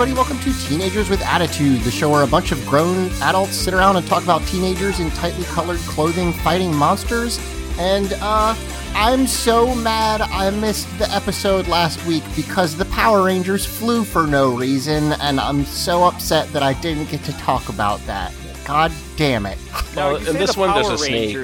Everybody, welcome to Teenagers with Attitude, the show where a bunch of grown adults sit around and talk about teenagers in tightly colored clothing fighting monsters. And, uh, I'm so mad I missed the episode last week because the Power Rangers flew for no reason, and I'm so upset that I didn't get to talk about that. God damn it. Now, Well, you in this the one, Power there's a snake.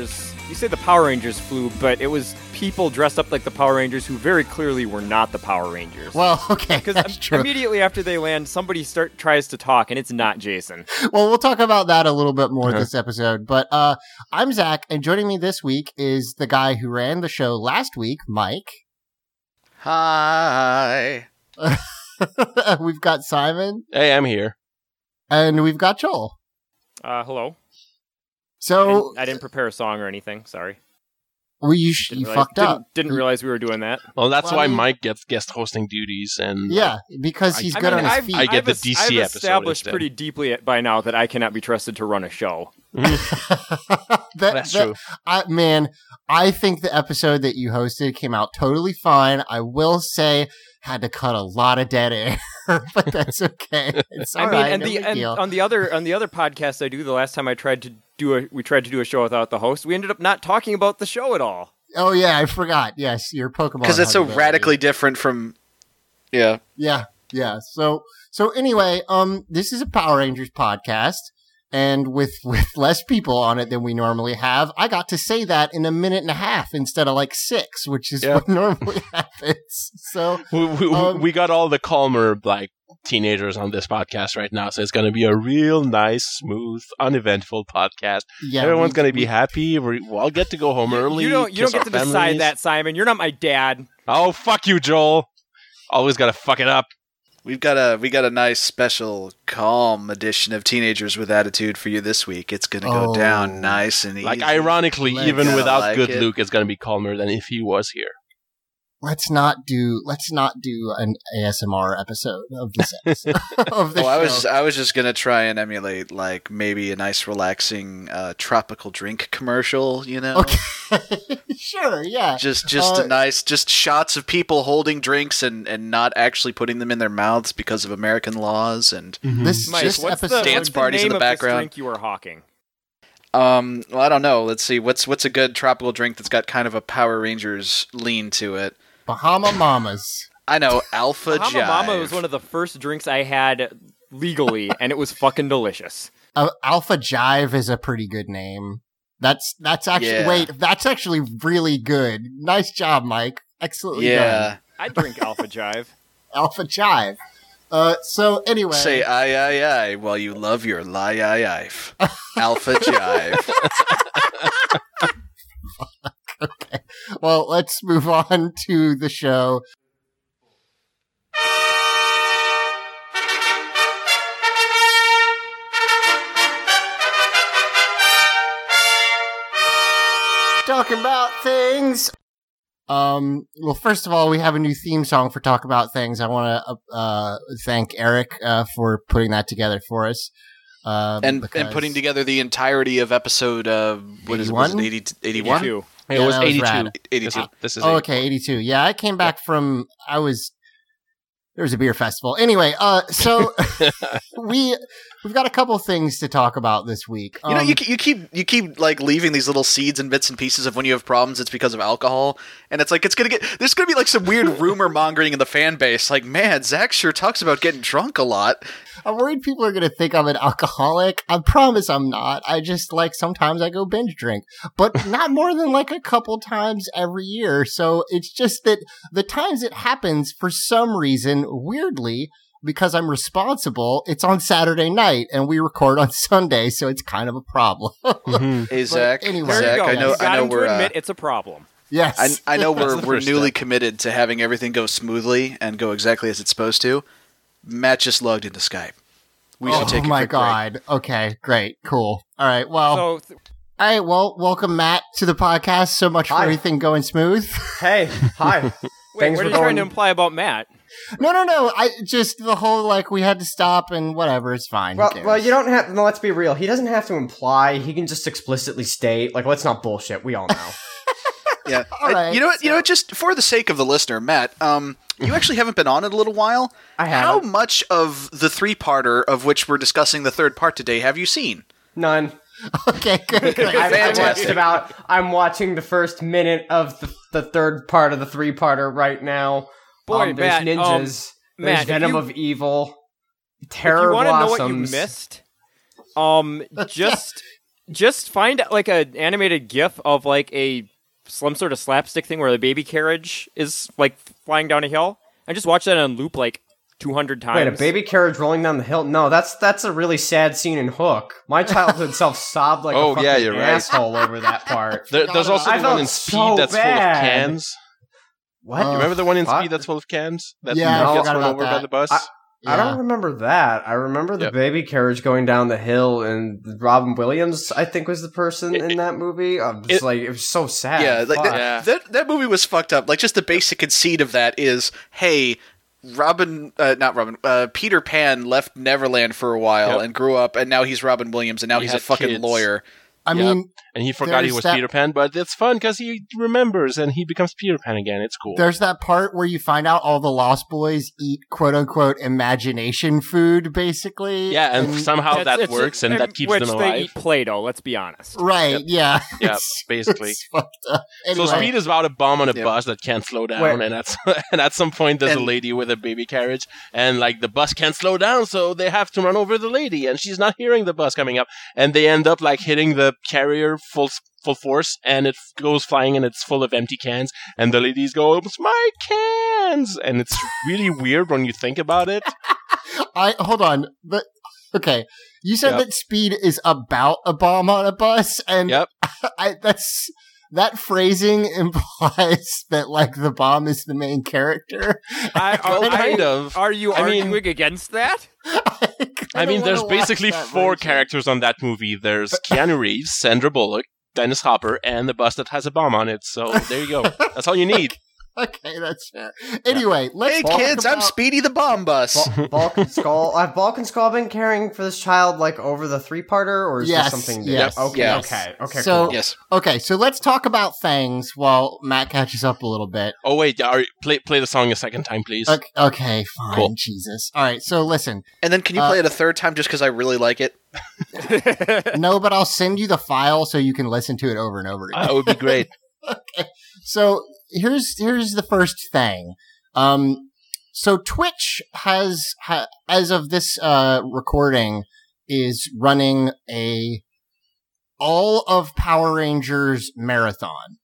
Rangers, You say the Power Rangers flew, but it was people dressed up like the Power Rangers who very clearly were not the Power Rangers. Well, okay, because that's true. immediately after they land, somebody start tries to talk, and it's not Jason. well, we'll talk about that a little bit more Uh-huh. this episode. But uh, I'm Zach, and joining me this week is the guy who ran the show last week, Mike. Hi. we've got Simon, Hey, I'm here. and we've got Joel. Uh, hello. I So didn't, I didn't prepare a song or anything. Sorry. we you, sh- Didn't you realize, fucked didn't, up. Didn't realize we were doing that. Well, that's Well, I why mean- Mike gets guest hosting duties, and uh, Yeah, because I- he's I good mean, on his I've, feet. I get I've the DC I've episode established instead. pretty deeply by now that I cannot be trusted to run a show. That- that's that- true. I, man, I think the episode that you hosted came out totally fine. I will say, had to cut a lot of dead air, but that's okay. It's I mean, right, and no the and on the other on the other podcast I do, the last time I tried to do a we tried to do a show without the host, we ended up not talking about the show at all. oh yeah, I forgot. Yes, your Pokemon Because it's so Hug Day. radically different from. Yeah. Yeah, yeah. So so anyway, um, this is a Power Rangers podcast, and with with less people on it than we normally have, I got to say that in a minute and a half instead of like six, which is Yeah. what normally happens. So we, we, Um, we got all the calmer like teenagers on this podcast right now, so it's going to be a real nice, smooth, uneventful podcast. yeah, Everyone's going to be happy. We- We'll all get to go home early. you don't you don't get to our decide that, Simon. You're not my dad. Oh fuck you, Joel! Always got to fuck it up. We've got a we got a nice special calm edition of Teenagers with Attitude for you this week. It's gonna go Oh. down nice and easy. Like ironically, Let's- even without like good it. Luke, it's going to be calmer than if he was here. Let's not do let's not do an ASMR episode of this episode of the Oh, show. I was I was just gonna try and emulate like maybe a nice relaxing uh, tropical drink commercial, you know? okay, sure, yeah. Just just Uh, a nice just shots of people holding drinks and, and not actually putting them in their mouths because of American laws and This Mike, this what's episode the, Dance what's parties the in name the of this background. drink you are hawking? um well I don't know. Let's see. What's what's a good tropical drink that's got kind of a Power Rangers lean to it? Bahama Mamas. I know, Alpha Jive. Bahama Jive. Mama was one of the first drinks I had legally, and it was fucking delicious. Uh, Alpha Jive is a pretty good name. That's that's actually Yeah. wait, that's actually really good. Nice job, Mike. Excellently done. yeah. I drink Alpha Jive. Alpha Jive. Uh, so anyway, Say aye aye aye while you love your lie aye aye. Alpha Jive. well, let's move on to the show. Talking about things. Um, well, first of all, we have a new theme song for Talk About Things. I want to uh, thank Eric uh, for putting that together for us. Um, and and putting together the entirety of episode uh, what is it? Was it 80, 81? 82. It Yeah, was that was 82. rad. This 82. is, this is Oh, 82. okay, 82. Yeah, I came back from, I was, there was a beer festival. Anyway, uh, so we, we've got a couple things to talk about this week. You know, Um, you, you keep you keep like leaving these little seeds and bits and pieces of when you have problems. It's because of alcohol, and it's like it's gonna get. There's gonna be like some weird rumor mongering in the fan base. Like, man, Zach sure talks about getting drunk a lot. I'm worried people are going to think I'm an alcoholic. I promise I'm not. I just like sometimes I go binge drink, but not more than like a couple times every year. So it's just that the times it happens for some reason, weirdly, because I'm responsible, it's on Saturday night and we record on Sunday. So it's kind of a problem. Mhm. Hey, Zach. anyway. Zach. I know. I know we're. to Uh, it's a problem. yes. I, I know we're we're newly step. committed to having everything go smoothly and go exactly as it's supposed to. Matt just logged into Skype. We should oh take a my quick break. God. Okay. Great. Cool. All right. Well, So th- all right. Well, welcome Matt to the podcast. So much for everything going smooth. Hey, hi. wait, Things what are were you trying to imply about Matt? No, no, no. I just the whole like we had to stop and whatever. It's fine. Well, well, you don't have. No, let's be real. He doesn't have to imply. He can just explicitly state. Like, let's not bullshit. We all know. Yeah. All I- you know what? You know what? Just for the sake of the listener, Matt. Um, you actually haven't been on it a little while. I How haven't. much of the three-parter of which we're discussing the third part today have you seen? None. okay, good. good. I've I watched about. I'm watching the first minute of the, the third part of the three parter right now. Boy, um, there's Matt, um, ninjas. Matt, there's if Venom you- of Evil. If you want to know what you missed, um, just just find like an animated GIF of like a some sort of slapstick thing where the baby carriage is like flying down a hill, and just watch that on loop like two hundred times. Wait, a baby carriage rolling down the hill? No, that's that's a really sad scene in Hook. My childhood self sobbed like Oh, a fucking yeah, you're right. asshole over that part. There, there's also I the one felt in so Speed that's full of cans. What? Uh, You remember the one in fuck? Speed that's full of cans? That Yeah, I Mark gets run about over by the bus? I- I don't remember that. I remember the Yep. baby carriage going down the hill, and Robin Williams, I think, was the person It- in that movie. Um, it's it- like it was so sad. yeah, like that, Yeah. that that movie was fucked up. Like just the basic conceit of that is, hey, Robin, uh, not Robin, uh, Peter Pan left Neverland for a while Yep. and grew up, and now he's Robin Williams, and now He he's a fucking kids. lawyer. I Yep. mean, and he forgot he was that- Peter Pan, but it's fun because he remembers and he becomes Peter Pan again. It's cool. there's that part where you find out all the Lost Boys eat quote unquote imagination food, basically. yeah, and, somehow It's- that it's- works and that keeps which them they eat Play-Doh. Let's be honest. right. Yeah. Yeah, basically. it's. Anyway, So Speed is about a bomb on a Yeah. bus that can't slow down, Wait. and at and at some point there's a lady with a baby carriage, and like the bus can't slow down, so they have to run over the lady, and she's not hearing the bus coming up, and they end up like hitting the carrier full full force, and it goes flying, and it's full of empty cans, and the ladies go, "It's my cans," and it's really weird when you think about it. I hold on, but okay. You said Yep. that Speed is about a bomb on a bus, and Yep. I, that's that phrasing implies that like the bomb is the main character. I, Well, are, kind I- of. Are you I mean- arguing against that? I mean, there's basically four version. characters on that movie. There's Keanu Reeves, Sandra Bullock, Dennis Hopper, and the bus that has a bomb on it. So there you go. That's all you need. Okay, that's fair. Anyway, let's Hey talk kids, I'm Speedy the Bomb Bus. Bal- Bulk and Skull. Have Bulk and Skull been caring for this child like over the three parter, or is Yes, this something? yes, different? Okay, yes. okay, okay. So- cool. yes. Okay, so let's talk about things while Matt catches up a little bit. Oh wait, are, play play the song a second time, please. Okay, okay fine, Cool. Jesus. All right, so listen. And then can you Uh, play it a third time just because I really like it? No, but I'll send you the file so you can listen to it over and over again. That would be great. okay. So here's here's the first thing. Um, so Twitch has, ha, as of this uh, recording, is running a all of Power Rangers marathon.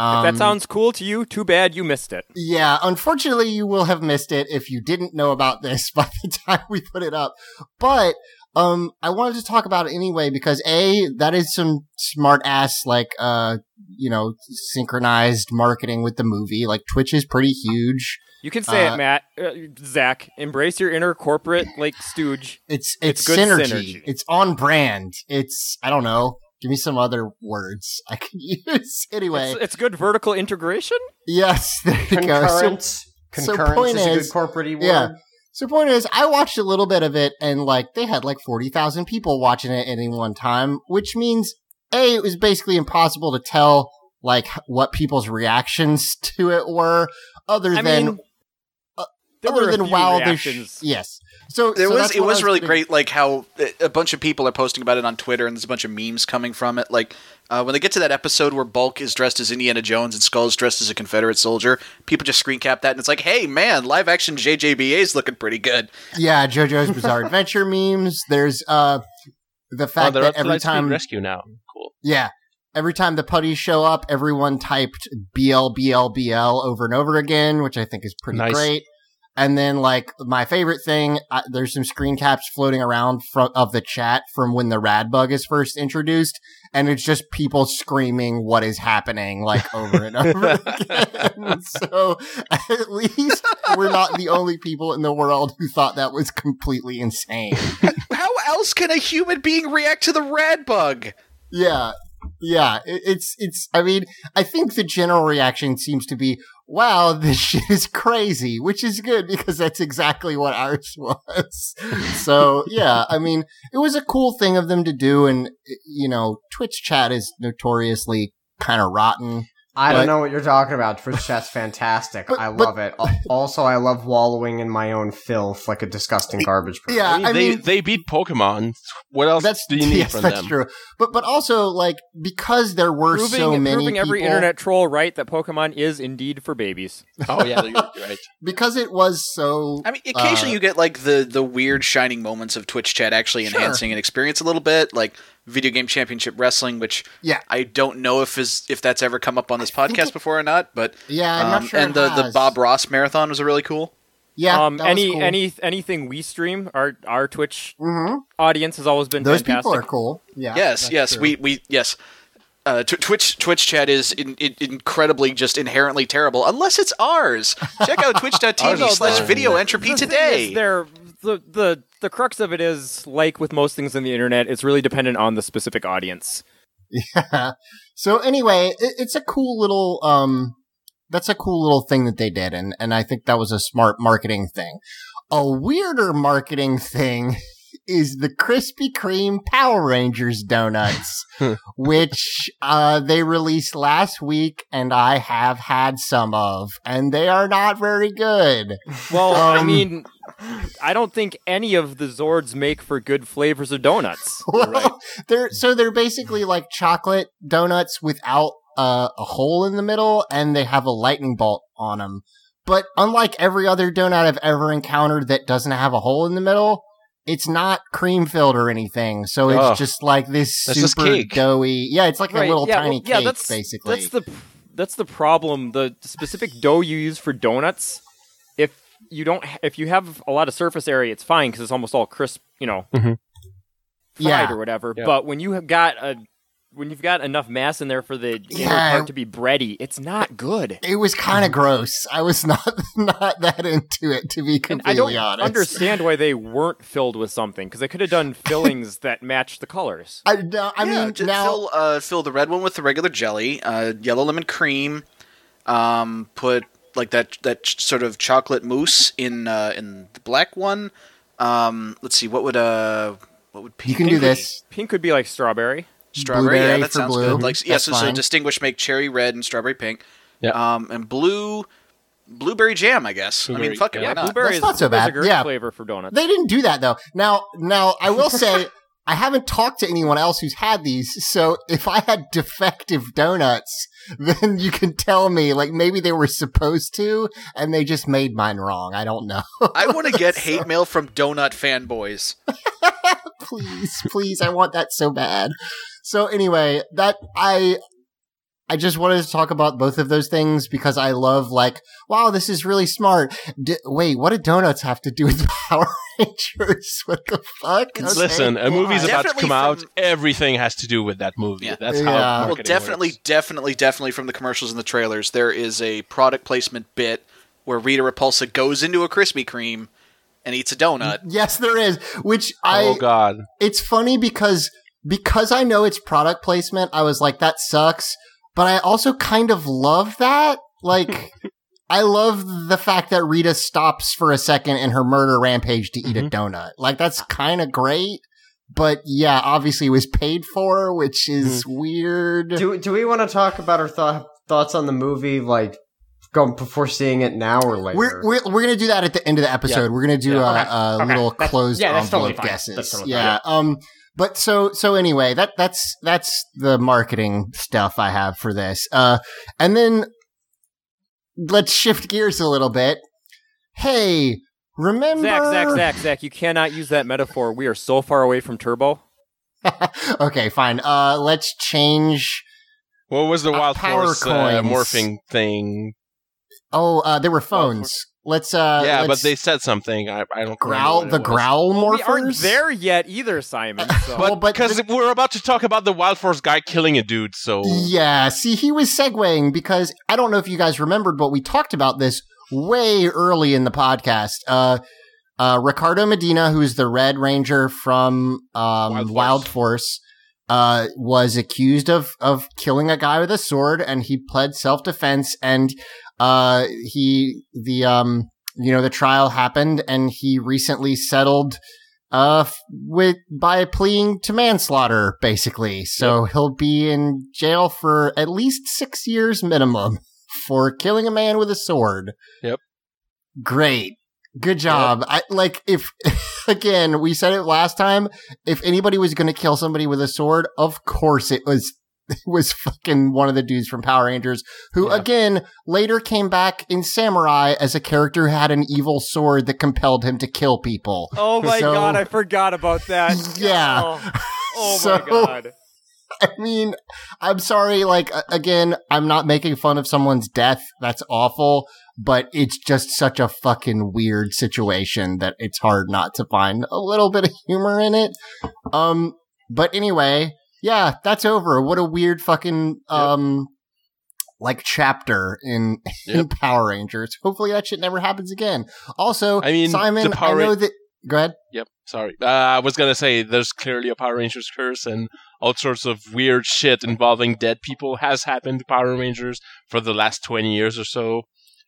Um, if that sounds cool to you, too bad you missed it. yeah, unfortunately, you will have missed it if you didn't know about this by the time we put it up. But um, I wanted to talk about it anyway because a that is some smart ass like uh you know synchronized marketing with the movie. Like Twitch is pretty huge. You can say Uh, it, Matt. Uh, Zach, embrace your inner corporate like stooge. It's It's it's, good synergy. synergy. It's on brand. It's I don't know. Give me some other words I can use. Anyway, It's, it's good vertical integration. yes, there you go. So, Concurrence. so point is a good corporate word. yeah. So point is, I watched a little bit of it, and like they had like forty thousand people watching it at any one time, which means a it was basically impossible to tell like what people's reactions to it were, other I than mean, there other were than wow, reactions. yes. So It so was it what I was really getting- great, like how a bunch of people are posting about it on Twitter, and there's a bunch of memes coming from it. Like uh, when they get to that episode where Bulk is dressed as Indiana Jones and Skull is dressed as a Confederate soldier, people just screen cap that, and it's like, hey man, live action JJBA is looking pretty good. Yeah, JoJo's Bizarre Adventure memes. There's uh the Oh, fact they're that every time rescue now. Cool. Yeah. Every time the putties show up, everyone typed BL, BL, BL over and over again, which I think is pretty Nice. great. And then, like, my favorite thing, uh, there's some screen caps floating around from, of the chat from when the rad bug is first introduced. And it's just people screaming what is happening, like, over and over again. so, at least we're not the only people in the world who thought that was completely insane. How else can a human being react to the rad bug? Yeah, yeah. It, it's it's. I mean, I think the general reaction seems to be, "Wow, this shit is crazy," which is good because that's exactly what ours was. so yeah, I mean, it was a cool thing of them to do, and you know, Twitch chat is notoriously kind of rotten. I But- don't know what you're talking about. Twitch chat's fantastic. But- I but- love it. Also, I love wallowing in my own filth like a disgusting garbage person. Yeah, I mean, I they mean, they beat Pokemon. What else that's do you need yes, from that's them? true. But but also like because there were Proving, so many proving every people- internet troll right that Pokemon is indeed for babies. Oh yeah, you're right. because it was so. I mean, occasionally Uh, you get like the the weird shining moments of Twitch chat actually Sure. enhancing an experience a little bit, like video game championship wrestling, which Yeah. I don't know if is if that's ever come up on this think podcast it- before or not, but Yeah, I'm um, not sure. and it the the. Bob Ross marathon was a really cool. Yeah, um, that was any cool. any anything we stream, our our Twitch Mhm. audience has always been Those fantastic. people are cool. Yeah. yes, yes, true. we we yes. Uh, tw- Twitch Twitch chat is in, in, incredibly just inherently terrible unless it's ours. Check out Ours twitch.tv slash video entropy The thing today. is there, the the the crux of it is like with most things on the internet, it's really dependent on the specific audience. Yeah. So anyway, it, it's a cool little um that's a cool little thing that they did and and I think that was a smart marketing thing. A weirder marketing thing is the Krispy Kreme Power Rangers donuts, which uh they released last week and I have had some of and they are not very good. Well, I Um, mean, I don't think any of the Zords make for good flavors of donuts. Well, they're so they're basically like chocolate donuts without uh, a hole in the middle, and they have a lightning bolt on them. But unlike every other donut I've ever encountered that doesn't have a hole in the middle, it's not cream filled or anything. So it's Ugh. just like this That's just super cake. doughy. Yeah, it's like a little yeah, tiny well, yeah, cake, that's, basically. That's the that's the problem. The specific dough you use for donuts, if you don't, if you have a lot of surface area, it's fine because it's almost all crisp, you know, Mhm. fried Yeah. or whatever. Yeah. But when you have got a when you've got enough mass in there for the inner Yeah. part to be bready, it's not good. it was kind of gross. I was not not that into it, to be completely And I don't honest. understand why they weren't filled with something because they could have done fillings that matched the colors. I, no, I yeah, mean, just now fill uh, fill the red one with the regular jelly, uh, yellow lemon cream. Um, put like that that ch- sort of chocolate mousse in uh, in the black one. Um, let's see, what would uh what would you pink can be? do this. Pink could be like strawberry. Strawberry, yeah, that sounds blue. good. Like yeah, That's so, so distinguish make cherry red and strawberry pink. Yeah. Um, and blue blueberry jam, I guess. I mean, fuck it, yeah. why not? blueberry That's is, not so bad. a great Yeah. flavor for donuts. They didn't do that though. Now, now I will say I haven't talked to anyone else who's had these. So if I had defective donuts, then you can tell me like maybe they were supposed to and they just made mine wrong. I don't know. I want to get hate mail from donut fanboys. please, please, I want that so bad. So anyway, that I I just wanted to talk about both of those things because I love like, wow, this is really smart. D- wait, what do donuts have to do with Power Rangers? What the fuck? Okay, Listen, a movie's fine. about to Definitely come out. from- Everything has to do with that movie. Yeah. That's Yeah. how. Well, Well, definitely, works. definitely, definitely from the commercials and the trailers, there is a product placement bit where Rita Repulsa goes into a Krispy Kreme and eats a donut. Yes, there is. Which I oh God. it's funny because because I know it's product placement, I was like, that sucks. But I also kind of love that. Like, I love the fact that Rita stops for a second in her murder rampage to eat a mm-hmm. donut. Like, that's ah. kind of great. But yeah, obviously it was paid for, which is mm-hmm. weird. Do do we want to talk about our thought thoughts on the movie, like go before seeing it now or later? We're, we're, we're gonna do that at the end of the episode. We're gonna do Yeah. a, Okay. a Okay. little That's- closed yeah, that's totally guesses. Totally yeah. Um. But so so anyway, that that's that's the marketing stuff I have for this. Uh, and then let's shift gears a little bit. Hey, remember? Zach, Zach, Zach, Zach, you cannot use that metaphor. We are so far away from Turbo. okay, fine. Uh, let's change. What was the Wild power Force uh, morphing thing? Oh, uh, there were phones. Let's uh, yeah, but let's they said something. I, I don't growl remember the what it was. growl morphers. We aren't there yet either, Simon. So. But Well, but because the- we're about to talk about the Wild Force guy killing a dude, so Yeah, see, he was segueing because I don't know if you guys remembered, but we talked about this way early in the podcast. Uh, uh, Ricardo Medina, who's the Red Ranger from um, Wild Wild, Force. Force, uh, was accused of of killing a guy with a sword, and he pled self defense. And uh, he the um, you know the trial happened, and he recently settled uh f- with by pleading to manslaughter basically. So he'll be in jail for at least 6 years minimum for killing a man with a sword. Yep. great. Good job. I like if again we said it last time if anybody was going to kill somebody with a sword of course it was was fucking one of the dudes from Power Rangers who Yeah. again later came back in Samurai as a character who had an evil sword that compelled him to kill people. oh my So- god, I forgot about that. Yeah. Oh, oh So- my god. I mean, I'm sorry. Like again, I'm not making fun of someone's death. That's awful, but it's just such a fucking weird situation that it's hard not to find a little bit of humor in it. Um, but anyway, yeah, that's over. What a weird fucking um, like chapter in in Yep. Power Rangers. Hopefully that shit never happens again. Also, I mean, Simon, I know that. Go ahead. Yep. Sorry. Uh, I was gonna say there's clearly a Power Rangers curse and all sorts of weird shit involving dead people has happened to Power Rangers for the last twenty years or so.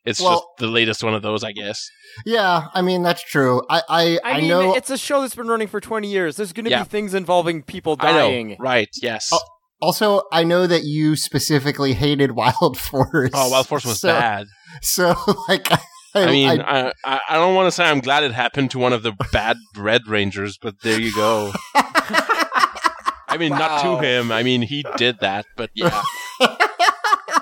It's Well- just the latest one of those, I guess. Yeah, I mean that's true. I I, I, I mean, know it's a show that's been running for 20 years. There's going to Yeah. be things involving people I dying. know. Right. Yes. Oh, Also, I know that you specifically hated Wild Force. oh, Wild Force was so, bad. So, like, I, I mean, I- I, I, I don't want to say I'm glad it happened to one of the bad Red Rangers, but there you go. I mean, not to him. I mean, he did that, but yeah.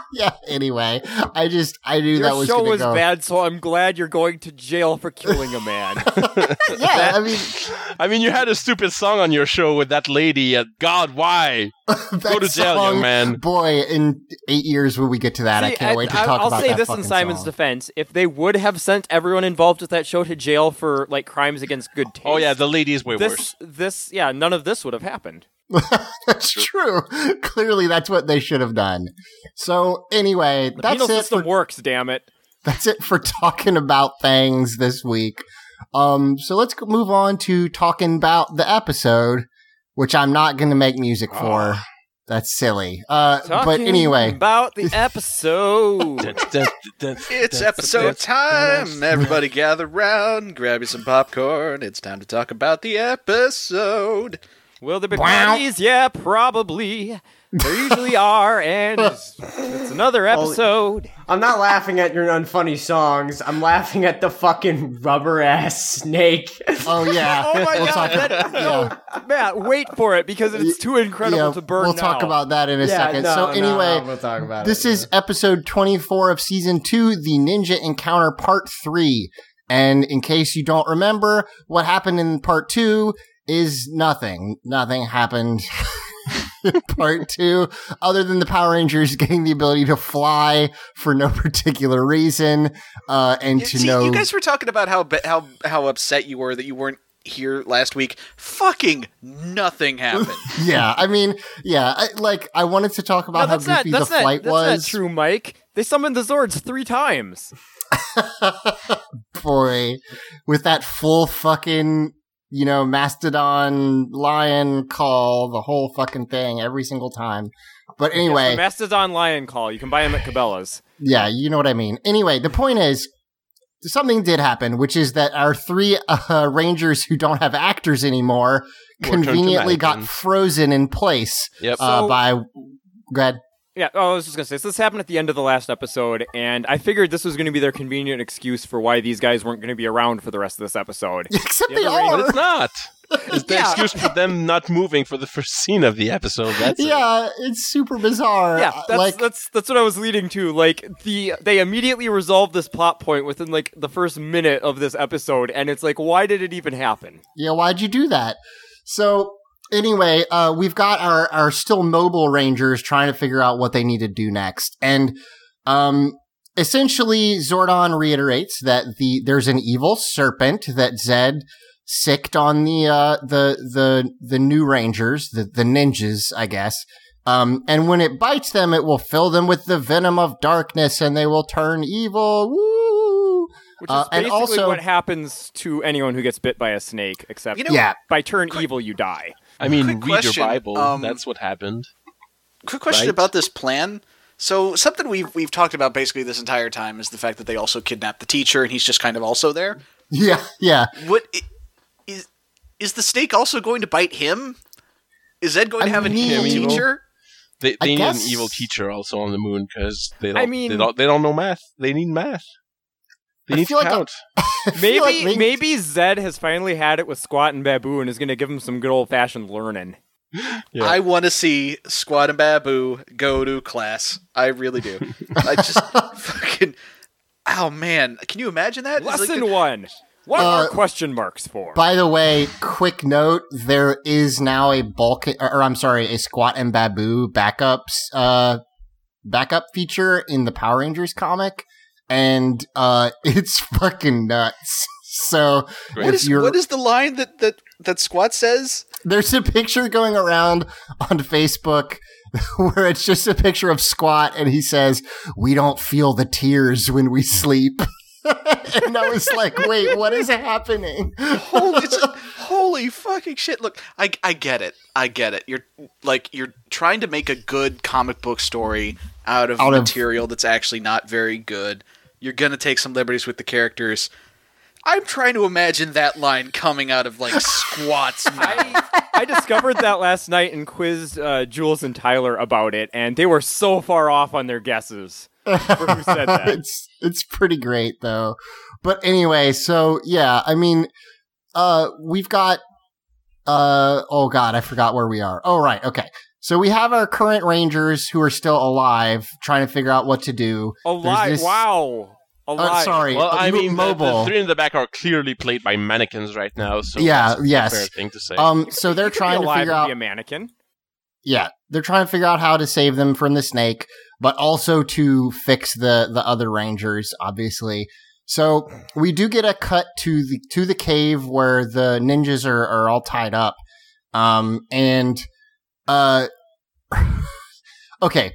yeah. Anyway, I just I knew Your that was show was go. bad, so I'm glad you're going to jail for killing a man. Yeah, I mean, I mean, you had a stupid song on your show with that lady. And God, why? that Go to jail, song, young man. Boy, in eight years when we get to that, I can't wait to I- talk I'll about that. I'll say this in Simon's song. defense: if they would have sent everyone involved with that show to jail for like crimes against good taste, Oh yeah, the lady is way this, worse. this, yeah, none of this would have happened. That's true. Clearly, that's what they should have done. So, anyway, The that's penal it system for works. Damn it! that's it for talking about things this week. Um, so let's move on to talking about the episode, which I'm not going to make music for. Ah. That's silly. Uh, but anyway, about the episode. It's episode time. Everybody gather round, grab you some popcorn. It's time to talk about the episode. Will there be Wow. parties? Yeah, probably. There usually are, and it's, it's another episode. I'm not laughing at your unfunny songs. I'm laughing at the fucking rubber ass snake. oh yeah, Oh my We'll god! talk- That, no, Matt, wait for it because it's too incredible yeah, to burn. We'll talk now. about that in a yeah, second. no, so no, anyway, no, we'll talk about This it. is episode 24 of season two, The Ninja Encounter Part 3. And in case you don't remember, what happened in part two is nothing. Nothing happened in part two, other than the Power Rangers getting the ability to fly for no particular reason, uh, and Yeah, to See, know. you guys were talking about how how how upset you were that you weren't here last week. Fucking nothing happened. yeah, I mean, yeah, I, like, I wanted to talk No, about how that's not the not flight that's was. not true, Mike. They summoned the Zords three times. boy with that full fucking you know, mastodon, lion call, the whole fucking thing every single time. But anyway, The Mastodon Lion Call. You can buy them at Cabela's. yeah, you know what I mean. Anyway, the point is, something did happen, which is that our three uh, rangers who don't have actors anymore Were conveniently got frozen in place Yep. uh, So- by. Go ahead. Yeah, oh, I was just gonna say, so this happened at the end of the last episode, and I figured this was gonna be their convenient excuse for why these guys weren't gonna be around for the rest of this episode. Except The they other but are. it's not. It's the Yeah. excuse for them not moving for the first scene of the episode. That's it. Yeah, it's super bizarre. Yeah, that's like that's that's what I was leading to. Like the they immediately resolved this plot point within like the first minute of this episode, and it's like, why did it even happen? yeah, why'd you do that? So anyway, uh, we've got our our still mobile rangers trying to figure out what they need to do next, and um, essentially Zordon reiterates that the there's an evil serpent that Zed sicked on the uh the the the new rangers, the the ninjas, I guess. Um, and when it bites them, it will fill them with the venom of darkness, and they will turn evil. Woo! Which Uh, is and basically also- what happens to anyone who gets bit by a snake, except You know- yeah, by turn evil you die. I mean, Quick read question, your Bible. um, That's what happened. Quick question Right. about this plan. So something we've we've talked about basically this entire time is the fact that they also kidnapped the teacher and he's just kind of also there. yeah, yeah. What i- is is the snake also going to bite him? Is Ed going I to have an mean- evil Evil? teacher? They, they need guess- an evil teacher also on the moon because they don't. I they mean- don't. They don't know math. They need math. They I need to feel like a- count. I feel Maybe like maybe- maybe Zed has finally had it with Squat and Babu and is gonna give him some good old fashioned learning. Yeah. I want to see Squat and Babu go to class. I really do. I just fucking. Oh man, can you imagine that? It's like Lesson one. What Uh, are question marks for? By the way, quick note: there is now a bulk, or, or I'm sorry, a squat and babu backups, uh, backup feature in the Power Rangers comic, and uh, it's fucking nuts. So Great. what if is you're- what is the line that that that Squat says? there's a picture going around on Facebook where it's just a picture of Squat, and he says, "We don't feel the tears when we sleep." and I was like, "Wait, what is happening?" holy, it's holy fucking shit! Look, I I get it. I get it. You're like you're trying to make a good comic book story out of Out of- material that's actually not very good. You're gonna take some liberties with the characters. I'm trying to imagine that line coming out of like Squat's. I, I discovered that last night and quizzed uh, Jules and Tyler about it, and they were so far off on their guesses for who said that. it's it's pretty great though. But anyway, so yeah, I mean, uh, we've got, uh, oh god, I forgot where we are. Oh right, okay. So we have our current rangers who are still alive, trying to figure out what to do. Alive! this- Wow! Oh, Alive! sorry. Well, I mean, mobile. The, three in the back are clearly played by mannequins right now. So Yeah, that's a yes. fair thing to say. um, so they're You could trying to figure out. be a mannequin. yeah, they're trying to figure out how to save them from the snake, but also to fix the the other rangers, obviously. So we do get a cut to the to the cave where the ninjas are, are all tied up. Um and uh okay.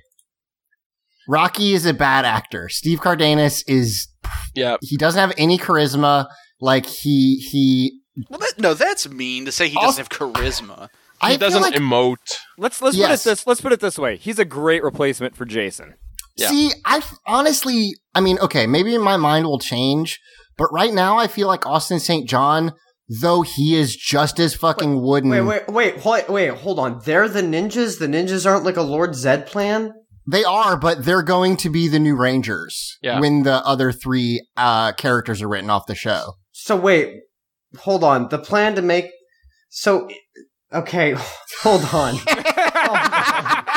Rocky is a bad actor. Steve Cardenas is yeah, he doesn't have any charisma. Like he he Well, that, no, that's mean to say he doesn't have charisma. he I doesn't like emote. Let's let's Yes. put it this let's put it this way. He's a great replacement for Jason. Yeah. See, I honestly, I mean, okay, maybe my mind will change, but right now I feel like Austin St. John, though he is just as fucking wooden. Wait, wait, wait, wait, wait, hold on. They're the ninjas? The ninjas aren't like a Lord Zed plan? They are, but they're going to be the new Rangers Yeah. when the other three uh, characters are written off the show. So wait, hold on. The plan to make so okay, hold on.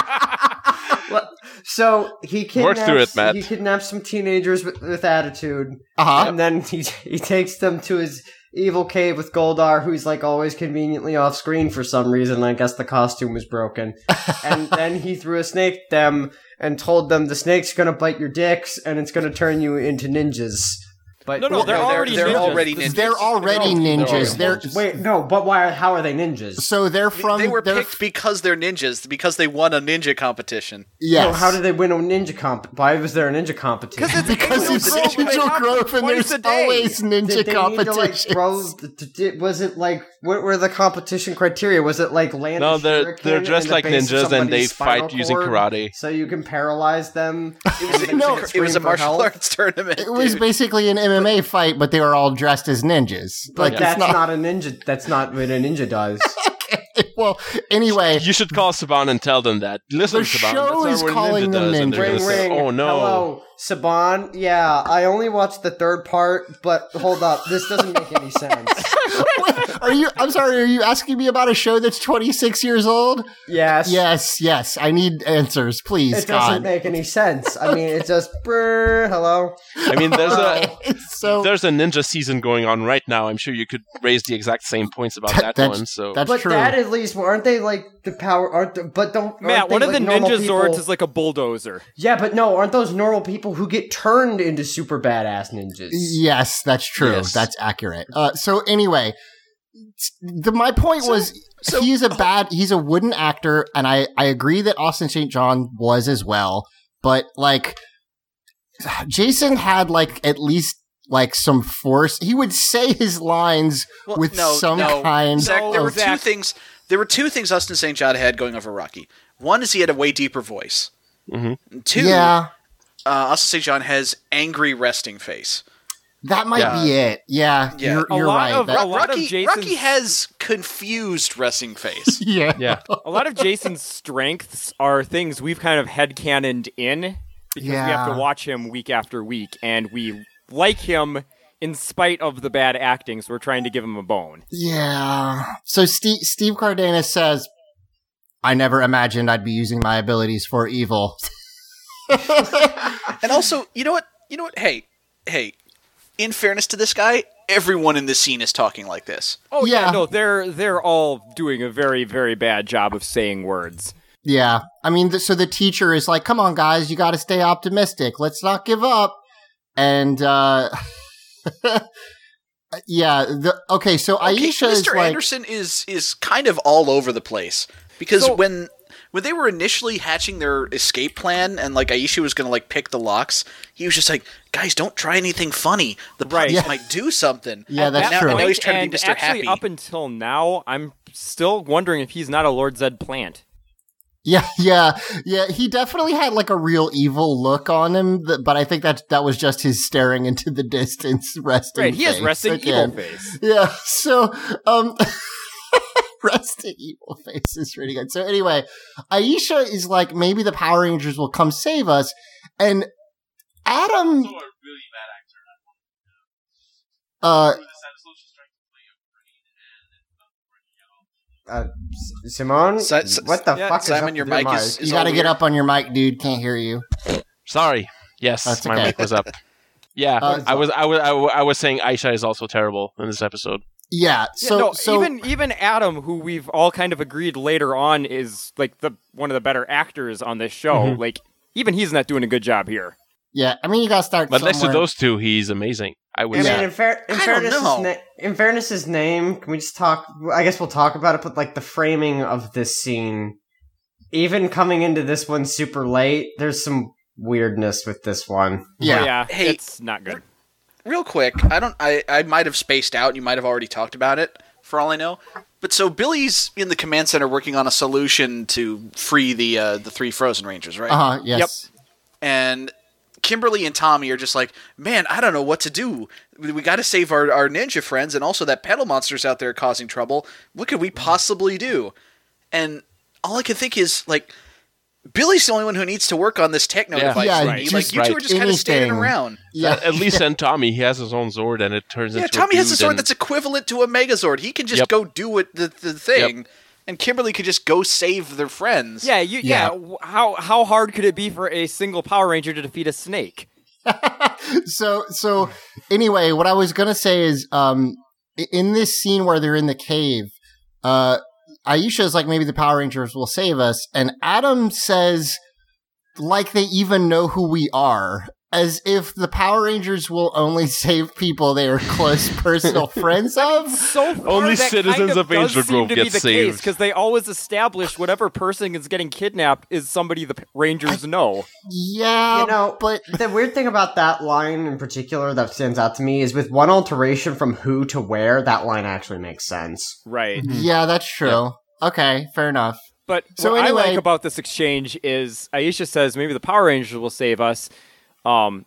Well, so he Work kidnaps through it, Matt. he kidnaps some teenagers with, with attitude, Uh huh. and then he he takes them to his evil cave with Goldar, who's like always conveniently off screen for some reason. I guess the costume was broken, and then he threw a snake at them and told them the snake's gonna bite your dicks and it's gonna turn you into ninjas. But No, no, they're they're- already they're ninjas. already ninjas. They're already ninjas. They're wait, no, but why? How are they ninjas? so they're from. they were they're, picked because they're ninjas, because they won a ninja competition. Yes. No, how did they win a ninja comp? Why was there a ninja competition? because it's Angel Grove, Angel they and there's always ninja did they need to like Was it like what were the competition criteria? Was it like land? No, they're they're dressed like ninjas and they fight using karate. So you can paralyze them. It was, No, it was a martial arts tournament. It was basically an MMA fight, but they were all dressed as ninjas. But Like it's that's not, not... a ninja. That's not what a ninja does. well. Anyway, You should call Saban and tell them that. Listen, The Saban. show that's is not calling ninja them does. And they're ninjas. gonna ring say, ring. Oh no. Hello, Saban. Yeah, I only watched the third part, but hold up, this doesn't make any sense. are you? I'm sorry. Are you asking me about a show that's 26 years old? Yes. Yes, yes. I need answers, please. It doesn't God. make any sense. I mean, it's just brr, hello. I mean, there's a so there's a ninja season going on right now. I'm sure you could raise the exact same points about That- that, one. So that's but true. that at least aren't they like the power? Aren't the, but don't Matt, aren't they, one of like, the normal ninja people- zords is like a bulldozer. yeah, but no, aren't those normal people who get turned into super badass ninjas? Yes, that's true. Yes. That's accurate. Uh, so anyway, the my point was so- he's a bad he's a wooden actor, and I I agree that Austin St. John was as well, but like Jason had like at least like some force. He would say his lines Well, with no, some no. kind. Zach, there were Zach. two things. There were two things Austin St. John had going over Rocky. One is he had a way deeper voice. Mhm. Two, yeah, uh, Austin St. John has angry resting face. That might Yeah. be it. Yeah, Yeah. you're, you're lot right. of- That- a lot Rocky, Jason's- Rocky has confused resting face. yeah, yeah, A lot of Jason's strengths are things we've kind of headcanoned in because we have to watch him week after week, and we like him in spite of the bad acting, so we're trying to give him a bone. Yeah. So Steve Steve Cardenas says, "I never imagined I'd be using my abilities for evil." and also, you know what? You know what? Hey, hey. In fairness to this guy, everyone in this scene is talking like this. Oh yeah, Yeah. no, they're they're all doing a very very bad job of saying words. Yeah. I mean, th- so the teacher is like, "Come on, guys, you got to stay optimistic. Let's not give up." And uh yeah, the okay, so Okay, Aisha is Mr. like Anderson is is kind of all over the place because So- when when they were initially hatching their escape plan and like Aisha was gonna like pick the locks, he was just like, "Guys, don't try anything funny. The Right. Yeah. might do something." Yeah, that's and now, true. And now he's trying and to be Mr. actually, Happy. up until now, I'm still wondering if he's not a Lord Zed plant. Yeah, yeah, yeah. He definitely had like a real evil look on him, but I think that that was just his staring into the distance, resting. Right, he has resting again. evil face. Yeah. So, um, resting evil face is really good. So anyway, Aisha is like, maybe the Power Rangers will come save us, and Adam. Uh, Uh, S- Simone, Si- si- what the yeah, fuck is Simon, up your with mic is- you got to get up on your mic, dude. Can't hear you. Sorry. Yes, That's my okay. mic was up. Yeah, Uh, I was, I was, I was saying Aisha is also terrible in this episode. Yeah. Yeah, So, no, so even even Adam, who we've all kind of agreed later on is like the one of the better actors on this show. Mhm. Like even he's not doing a good job here. yeah. I mean, you got to start. But next to those two, he's amazing. I would I say. mean, in, fair, in I fairness, know. na- in fairness's name, can we just talk? I guess we'll talk about it, but like the framing of this scene, even coming into this one super late, there's some weirdness with this one. Yeah. yeah, Hey, it's not good. Real quick, I don't. I I might have spaced out. You might have already talked about it, for all I know. But so Billy's in the command center working on a solution to free the uh, the three Frozen Rangers, right? Uh huh. Yes. and Kimberly and Tommy are just like, man, I don't know what to do. We, we got to save our, our ninja friends, and also that pedal monster's out there causing trouble. What could we possibly do? And all I can think is like, Billy's the only one who needs to work on this techno Yeah. device. Yeah, you need. just like you two are just kind of standing around. Yeah. At least and Tommy, he has his own Zord, and it turns Yeah, into. Tommy a has a dude sword and- that's equivalent to a Megazord. He can just Yep. go do it the, the thing, and Kimberly could just go save their friends. Yeah, you, Yeah. yeah. How how hard could it be for a single Power Ranger to defeat a snake? so so anyway, what I was gonna say is, um, in this scene where they're in the cave, uh, Aisha is like, maybe the Power Rangers will save us, and Adam says, like they even know who we are, as if the Power Rangers will only save people they are close personal friends of. So far, Only that citizens kind of, of Angel does seem Grove to get be the saved. because they always establish whatever person is getting kidnapped is somebody the p- Rangers know. Yeah, you know, but the weird thing about that line in particular that stands out to me is with one alteration from who to where, that line actually makes sense. Right. Mm-hmm. yeah, that's true. Okay, fair enough. But So what I like about this exchange is Aisha says maybe the Power Rangers will save us. Um,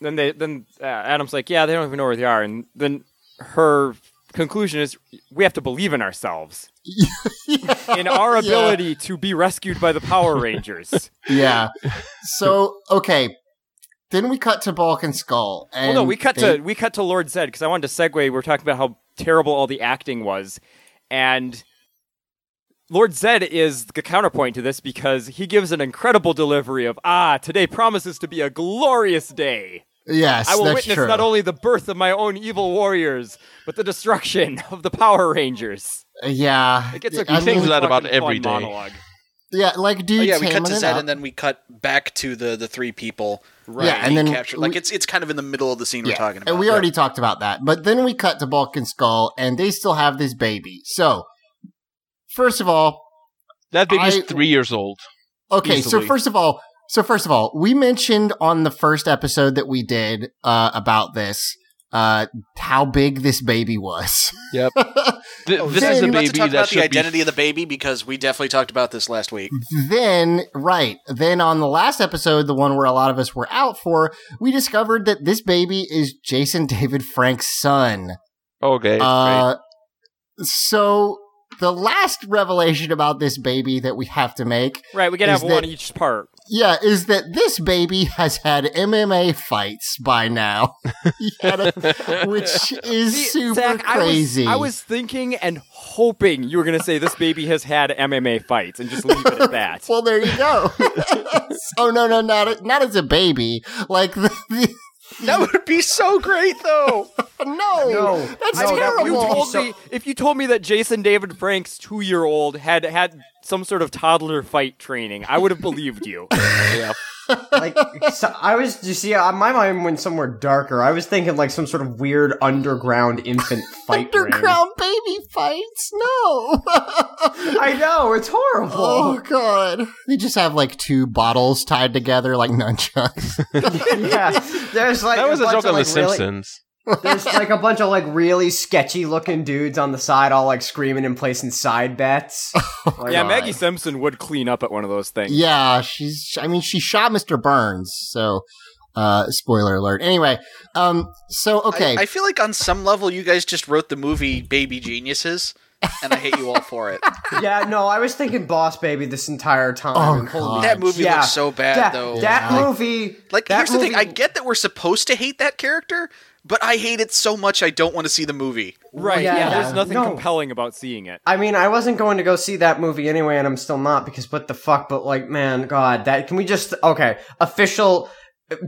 then they then uh, Adam's like, yeah, they don't even know where they are, and then her conclusion is we have to believe in ourselves, in our Yeah. ability to be rescued by the Power Rangers. Yeah. So okay, then we cut to Bulk and Skull. And well, no, we cut they- to we cut to Lord Zed because I wanted to segue. We are talking about how terrible all the acting was, and Lord Zed is the counterpoint to this because he gives an incredible delivery of "Ah, today promises to be a glorious day. yes, I will that's witness true. not only the birth of my own evil warriors, but the destruction of the Power Rangers." yeah, It gets a I He thinks mean, that about every day. monologue. yeah, like dude, Oh, yeah, we cut to it Zed up. and then we cut back to the the three people. Right. Yeah, and being then captured. Like we- it's it's kind of in the middle of the scene we're talking about. And we already talked about that. But then we cut to Bulk and Skull, and they still have this baby. So, first of all, That baby's I- three years old. okay. So first of all, so first of all, we mentioned on the first episode that we did uh, about this uh, how big this baby was. Yep. Th- Oh, this then is a we about to baby talk that about the identity be. of the baby because we definitely talked about this last week. then, right, then on the last episode, the one where a lot of us were out for, we discovered that this baby is Jason David Frank's son. Okay. great. Uh, so the last revelation about this baby that we have to make, Right, we gotta have one each part. yeah, is that this baby has had MMA fights by now, a- which is See, super Zach, crazy. I was, I was thinking and hoping you were to say this baby has had MMA fights and just leave it at that. well, there you go. oh no, no, not not as a baby. Like the, the That would be so great, though. no, No. that's No, that- terrible. you told So- me if you told me that Jason David Frank's two year old had had some sort of toddler fight training, I would have believed you. yeah. Like so I was you see my mind went somewhere darker. I was thinking like some sort of weird underground infant fight ring. Underground baby fights? No. I know it's horrible. oh god. They just have like two bottles tied together like nunchucks. yeah, there's like That was a bunch joke of, on The like, really- Simpsons. There's like a bunch of like really sketchy looking dudes on the side, all like screaming and placing side bets. Like, yeah, Maggie Simpson would clean up at one of those things. yeah, she's I mean she shot Mr. Burns, so uh spoiler alert. Anyway, um so okay. I, I feel like on some level you guys just wrote the movie Baby Geniuses, and I hate you all for it. Yeah, no, I was thinking Boss Baby this entire time. Oh, and God. that movie Yeah. looks so bad, that, though. that Yeah. movie, like, that here's the thing: I get that we're supposed to hate that character, but I hate it so much I don't want to see the movie. Right, Yeah, yeah, yeah. there's nothing No. compelling about seeing it. I mean, I wasn't going to go see that movie anyway, and I'm still not because what the fuck? But like, man, God, that can we just okay? Official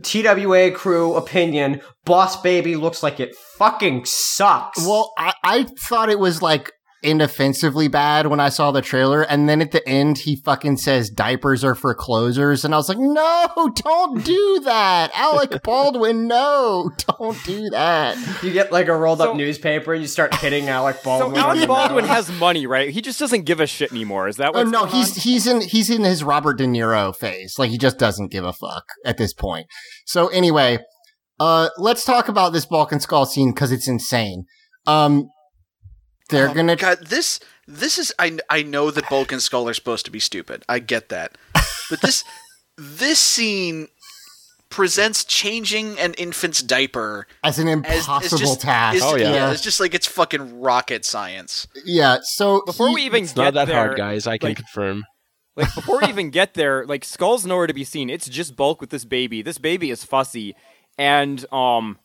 TWA crew opinion: Boss Baby looks like it fucking sucks. Well, I, I thought it was like inoffensively bad when I saw the trailer, and then at the end he fucking says diapers are for closers, and I was like, no, don't do that, Alec Baldwin, no, don't do that. you get like a rolled So- up newspaper and you start hitting Alec Baldwin. on Alec Baldwin has money, right? He just doesn't give a shit anymore. Is that Oh no, going he's on? he's in he's in his Robert De Niro phase, like he just doesn't give a fuck at this point. So anyway, uh, let's talk about this Bulk and Skull scene because it's insane. Um, they're Oh, gonna God, this this is I I know that Bulk and Skull are supposed to be stupid. I get that, but this this scene presents changing an infant's diaper as an as impossible it's just, task. it's- Oh, yeah. yeah. it's just like it's fucking rocket science. Yeah, So Before he- we even It's get not that there, hard, guys. I can like- confirm. Like before we even get there, like Skull's nowhere to be seen. It's just Bulk with this baby. This baby is fussy, and um,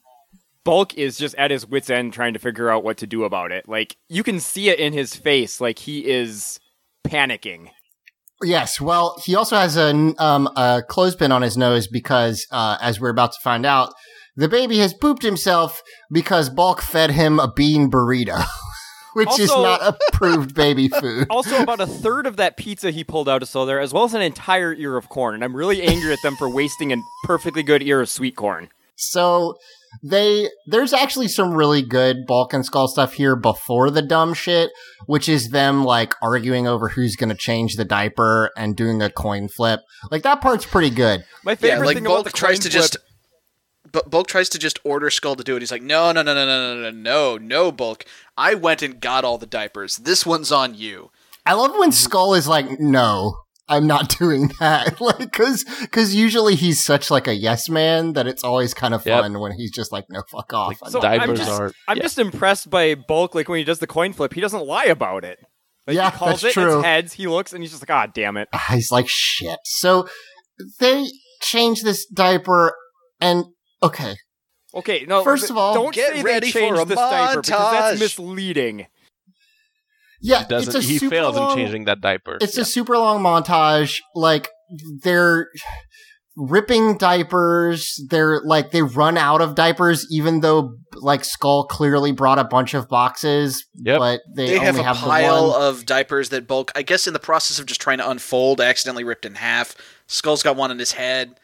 Bulk is just at his wits' end trying to figure out what to do about it. Like you can see it in his face, like he is panicking. Yes, well, he also has a um a clothespin on his nose because, uh, as we're about to find out, the baby has pooped himself because Bulk fed him a bean burrito. which is not approved baby food. Also, about a third of that pizza he pulled out of so there, as well as an entire ear of corn. And I'm really angry at them for wasting a perfectly good ear of sweet corn. So they there's actually some really good Bulk and Skull stuff here before the dumb shit, which is them like arguing over who's going to change the diaper and doing a coin flip. Like that part's pretty good. My Yeah, favorite like thing about Bulk the tries coin to flip- just. But Bulk tries to just order Skull to do it. He's like, no, no, no, no, no, no, no, no, no, Bulk. I went and got all the diapers. This one's on you. I love when Skull is like, "No, I'm not doing that." like cuz cuz usually he's such like a yes man that it's always kind of Yep. fun when he's just like, "No, fuck off." I'm So I'm Diapers just, are- I'm yeah. just impressed by Bulk. Like when he does the coin flip, he doesn't lie about it. Like, Yeah, he calls that's it, true. it's heads. He looks, and he's just like, "Ah, damn it." he's like shit. So they change this diaper and okay. Okay, no. First of all, don't get say ready they for a this diaper because that's misleading. Yeah, He doesn't. it's a He super fails long, in changing that diaper. It's a super long montage. Like they're ripping diapers. They're like they run out of diapers, even though like Skull clearly brought a bunch of boxes. Yep. But they, They only have a have pile the one. of diapers that Bulk, I guess, in the process of just trying to unfold, accidentally ripped in half. Skull's got one in his head.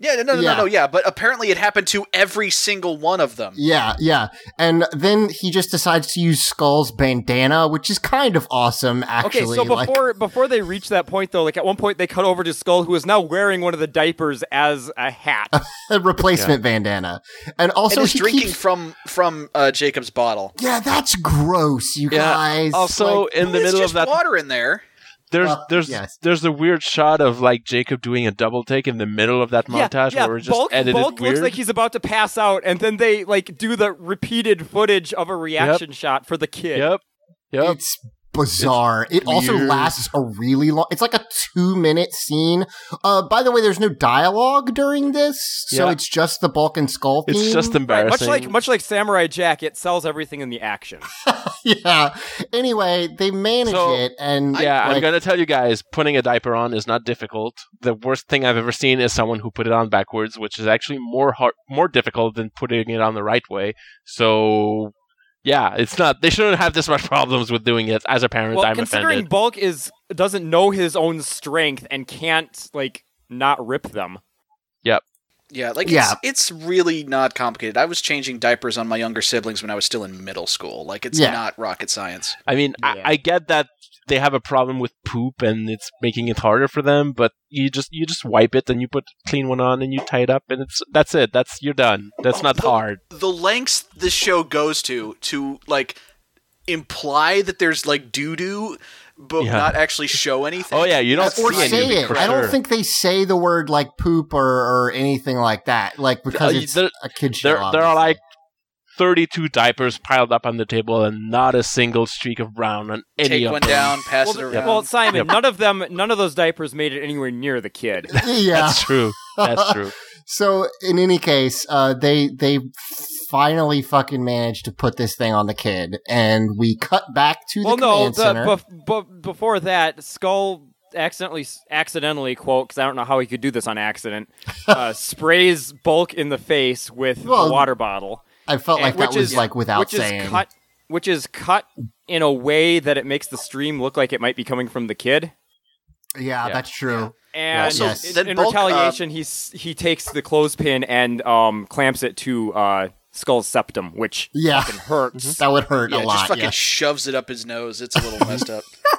Yeah, no, no, Yeah. no, no, yeah. But apparently, it happened to every single one of them. Yeah, yeah. And then he just decides to use Skull's bandana, which is kind of awesome, actually. Okay, so like- before before they reach that point though, like at one point they cut over to Skull, who is now wearing one of the diapers as a hat. a replacement bandana. And also and is he drinking keeps- from from uh, Jacob's bottle. Yeah, that's gross, you Yeah. guys. Also, Like, in the middle just of that, water in there. There's Well, there's yes. there's a weird shot of like Jacob doing a double take in the middle of that montage yeah, yeah. where it's just Bulk, edited Bulk weird. looks like he's about to pass out, and then they like do the repeated footage of a reaction shot for the kid. yep, yep. It's bizarre. it also weird. lasts a really long. It's like a two minute scene. Uh, by the way, there's no dialogue during this, so Yeah. it's just the Bulk and Skull theme. It's just Right, embarrassing. much like much like Samurai Jack, it sells everything in the action. yeah. Anyway, they manage So, it, and yeah, I'm gonna tell you guys, putting a diaper on is not difficult. The worst thing I've ever seen is someone who put it on backwards, which is actually more hard, more difficult than putting it on the right way. So, yeah, it's not. They shouldn't have this much problems with doing it. As a parent, well, I'm considering offended. Bulk is doesn't know his own strength and can't like not rip them. Yep. Yeah, like Yeah. it's it's really not complicated. I was changing diapers on my younger siblings when I was still in middle school. Like it's Yeah. not rocket science. I mean, Yeah. I, I get that they have a problem with poop and it's making it harder for them, but you just you just wipe it and you put a clean one on and you tie it up and it's that's it. That's you're done. That's not the- hard. The lengths this show goes to to like imply that there's like doo doo, but Yeah. not actually show anything. Oh yeah, you don't or see say anything it. for I don't sure. think they say the word like poop or, or anything like that. Like because Uh, it's a kid show. there there are obviously. like 32 diapers piled up on the table and not a single streak of brown on any Take of one down, pass Well, it around. well, Simon, Yep. none of them, none of those diapers made it anywhere near the kid. yeah. That's true. That's true. So in any case, uh, they they finally fucking managed to put this thing on the kid, and we cut back to well, the no, command the, center. bef- bu- before that, Skull accidentally, accidentally quote, because I don't know how he could do this on accident, uh, sprays Bulk in the face with Well, the water bottle. I felt like and- that which was is- like without which saying. is cut, which is cut in a way that it makes the stream look like it might be coming from the kid. Yeah, Yeah. that's true. And Also, in, yes. then in Bulk, uh, retaliation, he's he takes the clothespin and um, clamps it to uh, Skull's septum, which Yeah. fucking hurts. That would hurt yeah, a lot. just fucking yeah. shoves it up his nose. It's a little messed up.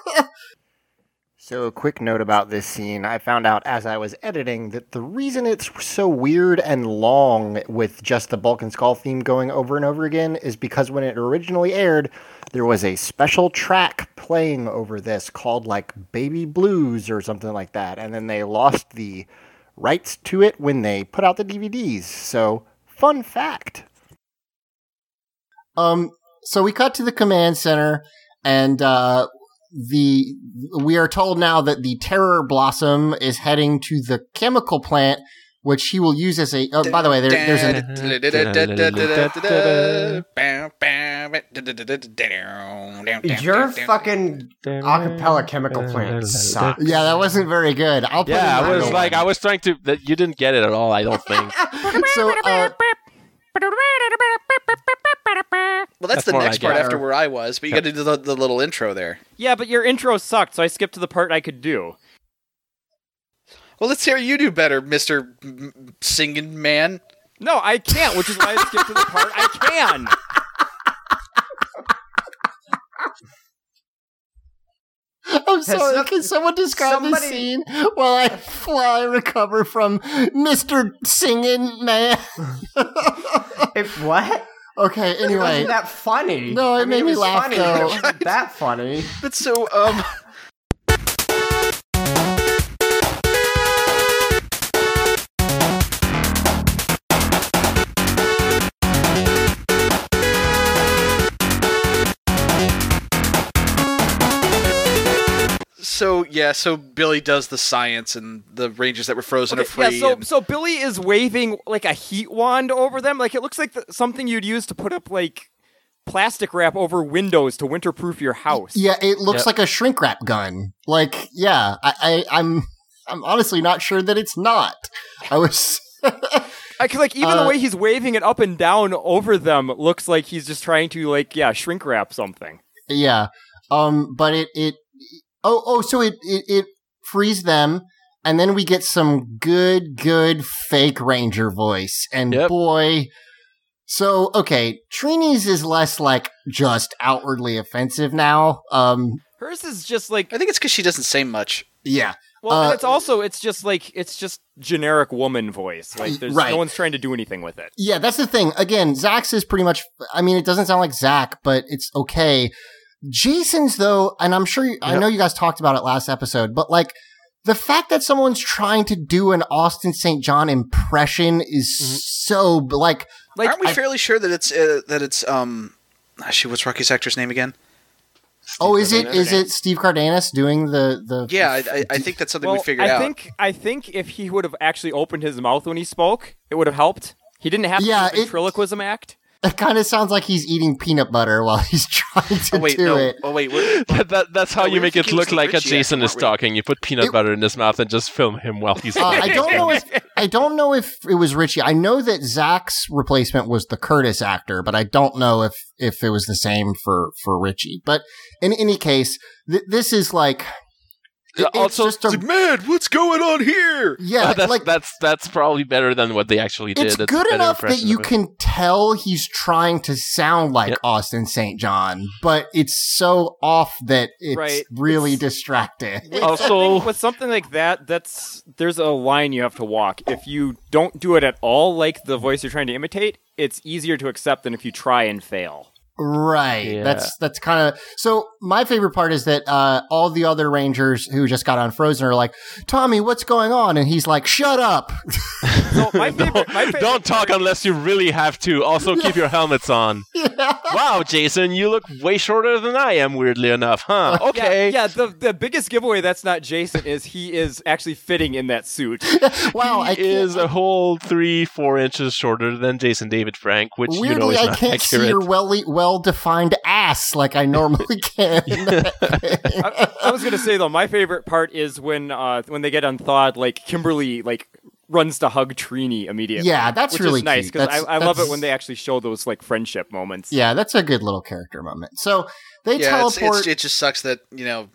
So, a quick note about this scene. I found out as I was editing that the reason it's so weird and long with just the Bulk and Skull theme going over and over again is because when it originally aired, there was a special track playing over this called like Baby Blues or something like that. And then they lost the rights to it when they put out the DVDs. So, fun fact. Um, so we cut to the command center and, uh, the we are told now that the terror blossom is heading to the chemical plant which he will use as a oh, by the way there, there's an Your fucking acapella chemical plant sucks. yeah that wasn't very good i'll put Yeah, in I was my like. I was trying to. That you didn't get it at all. I don't think. so uh, Well, that's, That's the next part after where I was, but you got to do the, the little intro there. Yeah, but your intro sucked, so I skipped to the part I could do. Well, let's hear you do better, Mister M- Singing Man. No, I can't, which is why I skipped to the part I can. I'm sorry. some- Can someone describe the scene while I fly recover from Mister Singing Man? If what? Okay. Anyway, that funny. No, it I mean, made me laugh, funny, though. but It wasn't that funny. But so, um, so yeah, so Billy does the science, and the Rangers that were frozen are Okay, free. yeah, so and- so Billy is waving like a heat wand over them. Like it looks like th- something you'd use to put up like plastic wrap over windows to winterproof your house. yeah, it looks Yep. like a shrink wrap gun. Like, yeah, I, I, I'm, I'm honestly not sure that it's not. I was. I, 'cause, like even Uh, the way he's waving it up and down over them looks like he's just trying to like yeah shrink wrap something. Yeah. Um, but it, it, oh, oh, so it, it, it frees them. And then we get some good, good fake ranger voice. And Yep. boy, so, okay, Trini's is less like just outwardly offensive now. Um, Hers is just like I think it's because she doesn't say much. yeah. well, uh, and it's also it's just like it's just generic woman voice. Like there's Right. no one's trying to do anything with it. Yeah, that's the thing. Again, Zach's is pretty much, I mean, it doesn't sound like Zach, but it's okay. Jason's though, and I'm sure, you, I know you guys talked about it last episode, but like, the fact that someone's trying to do an Austin St. John impression is Mm-hmm. so, like, Like Aren't we I- fairly sure that it's uh, that it's um, ah, shit, what's Rocky's actor's name again? oh, is it, Cardenas? is it Steve Cardenas doing the, the, Yeah, I, I, I think that's something well, we figured I out. I think I think if he would have actually opened his mouth when he spoke, it would have helped. He didn't have to Yeah, do the it- ventriloquism act. It kind of sounds like he's eating peanut butter while he's trying to oh wait, do no. it. Oh wait, what? that, that, that's how Oh, you make it thinking it was look like a Jason is talking. You put peanut It- butter in his mouth and just film him while he's Uh, I don't know if I don't know if it was Richie. I know that Zach's replacement was the Curtis actor, but I don't know if if it was the same for for Richie. But in any case, th- this is like it- it's Also, just a, Man, what's going on here? yeah, that's, like that's that's probably better than what they actually did. it's a good enough that you can tell he's trying to sound like Yep. Austin St. John, but it's so off that it's Right. really It's- distracting. With Also- something, with something like that, that's there's a line you have to walk. If you don't do it at all, like the voice you're trying to imitate, it's easier to accept than if you try and fail. Right. Yeah. That's that's kind of so. My favorite part is that uh, all the other Rangers who just got on Frozen are like, "Tommy, what's going on?" And he's like, "Shut up." So my favorite, my favorite Don't talk part- unless you really have to. Also, keep your helmets on. Wow, Jason, you look way shorter than I am. Weirdly enough, huh? Okay. yeah. The the biggest giveaway that's not Jason is he is actually fitting in that suit. wow, I he can't, is a whole three, four inches shorter than Jason David Frank, which you know weirdly is I can't see accurate. your well well defined ass like I normally can. I, I was gonna say though, my favorite part is when uh when they get unthawed, like Kimberly like runs to hug Trini immediately. Yeah, that's which really is nice because I, I love it when they actually show those like friendship moments. yeah, that's a good little character moment. So they Yeah, it's, teleport. it's, it just sucks that you know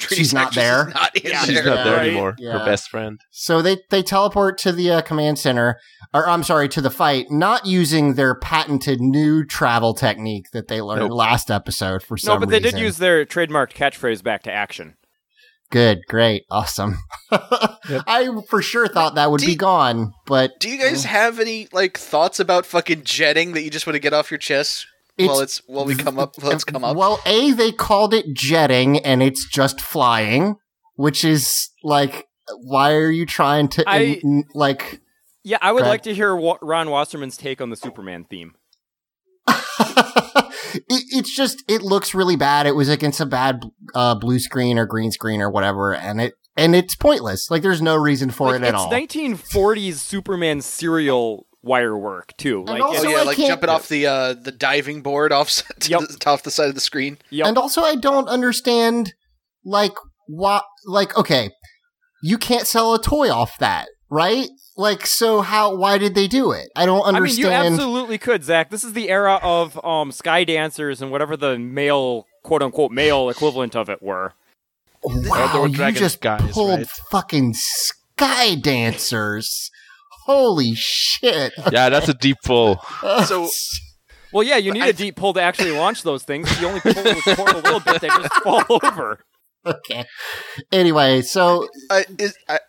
She's not there. not in Yeah, She's there. not there Right. anymore. Yeah. Her best friend. So they they teleport to the uh, command center, or I'm sorry, to the fight, not using their patented new travel technique that they learned Nope. last episode for some No, but they reason. did use their trademarked catchphrase back to action. Good, great, awesome. I for sure thought that would Do be you- gone, but Do you guys have any like thoughts about fucking jetting that you just want to get off your chest while it's while we come up? While it's come up. Well, a they called it jetting, and it's just flying, which is like, why are you trying to I- in- like? Yeah, I would like to hear Wa- Ron Wasserman's take on the Superman theme. it, it's just it looks really bad. It was against a bad uh, blue screen or green screen or whatever, and it and it's pointless. Like there's no reason for Like, it at it's all. 1940s Superman serial wire work too. Like, also- Oh yeah, I like jumping off the uh, the diving board off to Yep. the, off the side of the screen. yep. And also, I don't understand like what like okay, you can't sell a toy off that. right? Like, so how? Why did they do it? I don't I mean, you understand. absolutely could, Zach. This is the era of um, sky dancers and whatever the male, quote unquote, male equivalent of it were. wow, you just guys, pulled right? fucking sky dancers. Holy shit! Yeah, that's a deep pull. So Well, yeah, you need I a deep pull to actually launch those things. If you only pull the cord a little bit, they just fall over. okay. Anyway, so uh, is, I,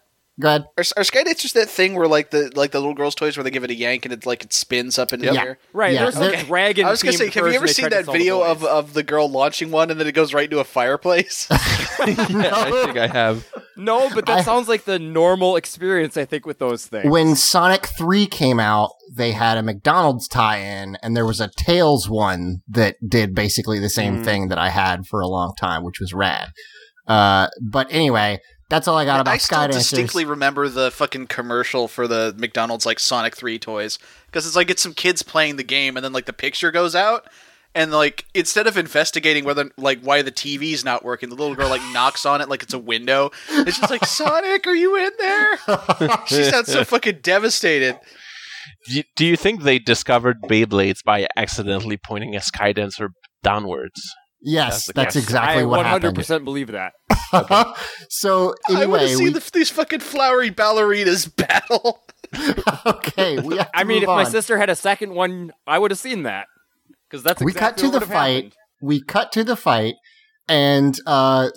go ahead. are, are sky dancers that thing where like the like the little girls' toys where they give it a yank and it like it spins up into the Yeah. air? Right, Yeah, there's they're- a dragon. I was gonna say, have you ever seen that video of, of the girl launching one and then it goes right into a fireplace? Yeah, I think I have. No, but that I- sounds like the normal experience, I think, with those things. When Sonic 3 came out, they had a McDonald's tie-in, and there was a Tails one that did basically the same Mm. thing that I had for a long time, which was rad. Uh, but anyway, that's all I got about Skydance. I still Sky Dancers. distinctly remember the fucking commercial for the McDonald's like Sonic 3 toys because it's like it's some kids playing the game and then like the picture goes out and like instead of investigating whether like why the TV's not working, the little girl like knocks on it like it's a window. It's just like Sonic, are you in there? she sounds so fucking devastated. Do you, do you think they discovered Beyblades by accidentally pointing a Skydancer downwards? Yes, That's that's the I exactly what 100% happened. believe that. so I want anyway, to see we, the, these fucking flowery ballerinas battle. okay, we have to I mean, move if my sister had a second one, I would have seen that. Because that's we cut to what the fight. happened. We cut to the fight, and uh,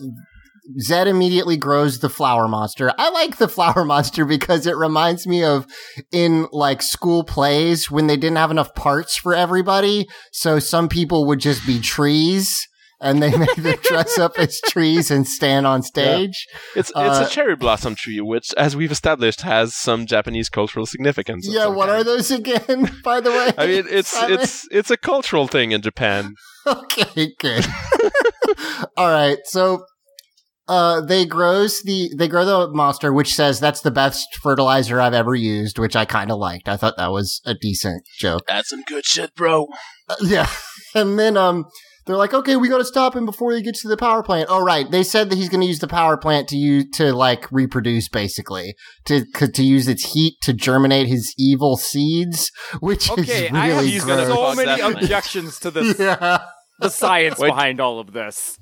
Zed immediately grows the flower monster. I like the flower monster because it reminds me of in like school plays when they didn't have enough parts for everybody, so some people would just be trees. And they make them dress up as trees and stand on stage. It's it's Uh, a cherry blossom tree, which, as we've established, has some Japanese cultural significance. Yeah, what kind. are those again? By the way, I mean, it's Simon? it's it's a cultural thing in Japan. Okay, good. All right, so uh, they grows the they grow the monster, which says that's the best fertilizer I've ever used, which I kind of liked. I thought that was a decent joke. That's some good shit, bro. Uh, yeah, and then um, they're like, okay, we got to stop him before he gets to the power plant. Oh, right, they said that he's going to use the power plant to use to like reproduce, basically to to use its heat to germinate his evil seeds, which Okay, is I have really He's gonna so many that objections to this, yeah, the science Wait. behind all of this.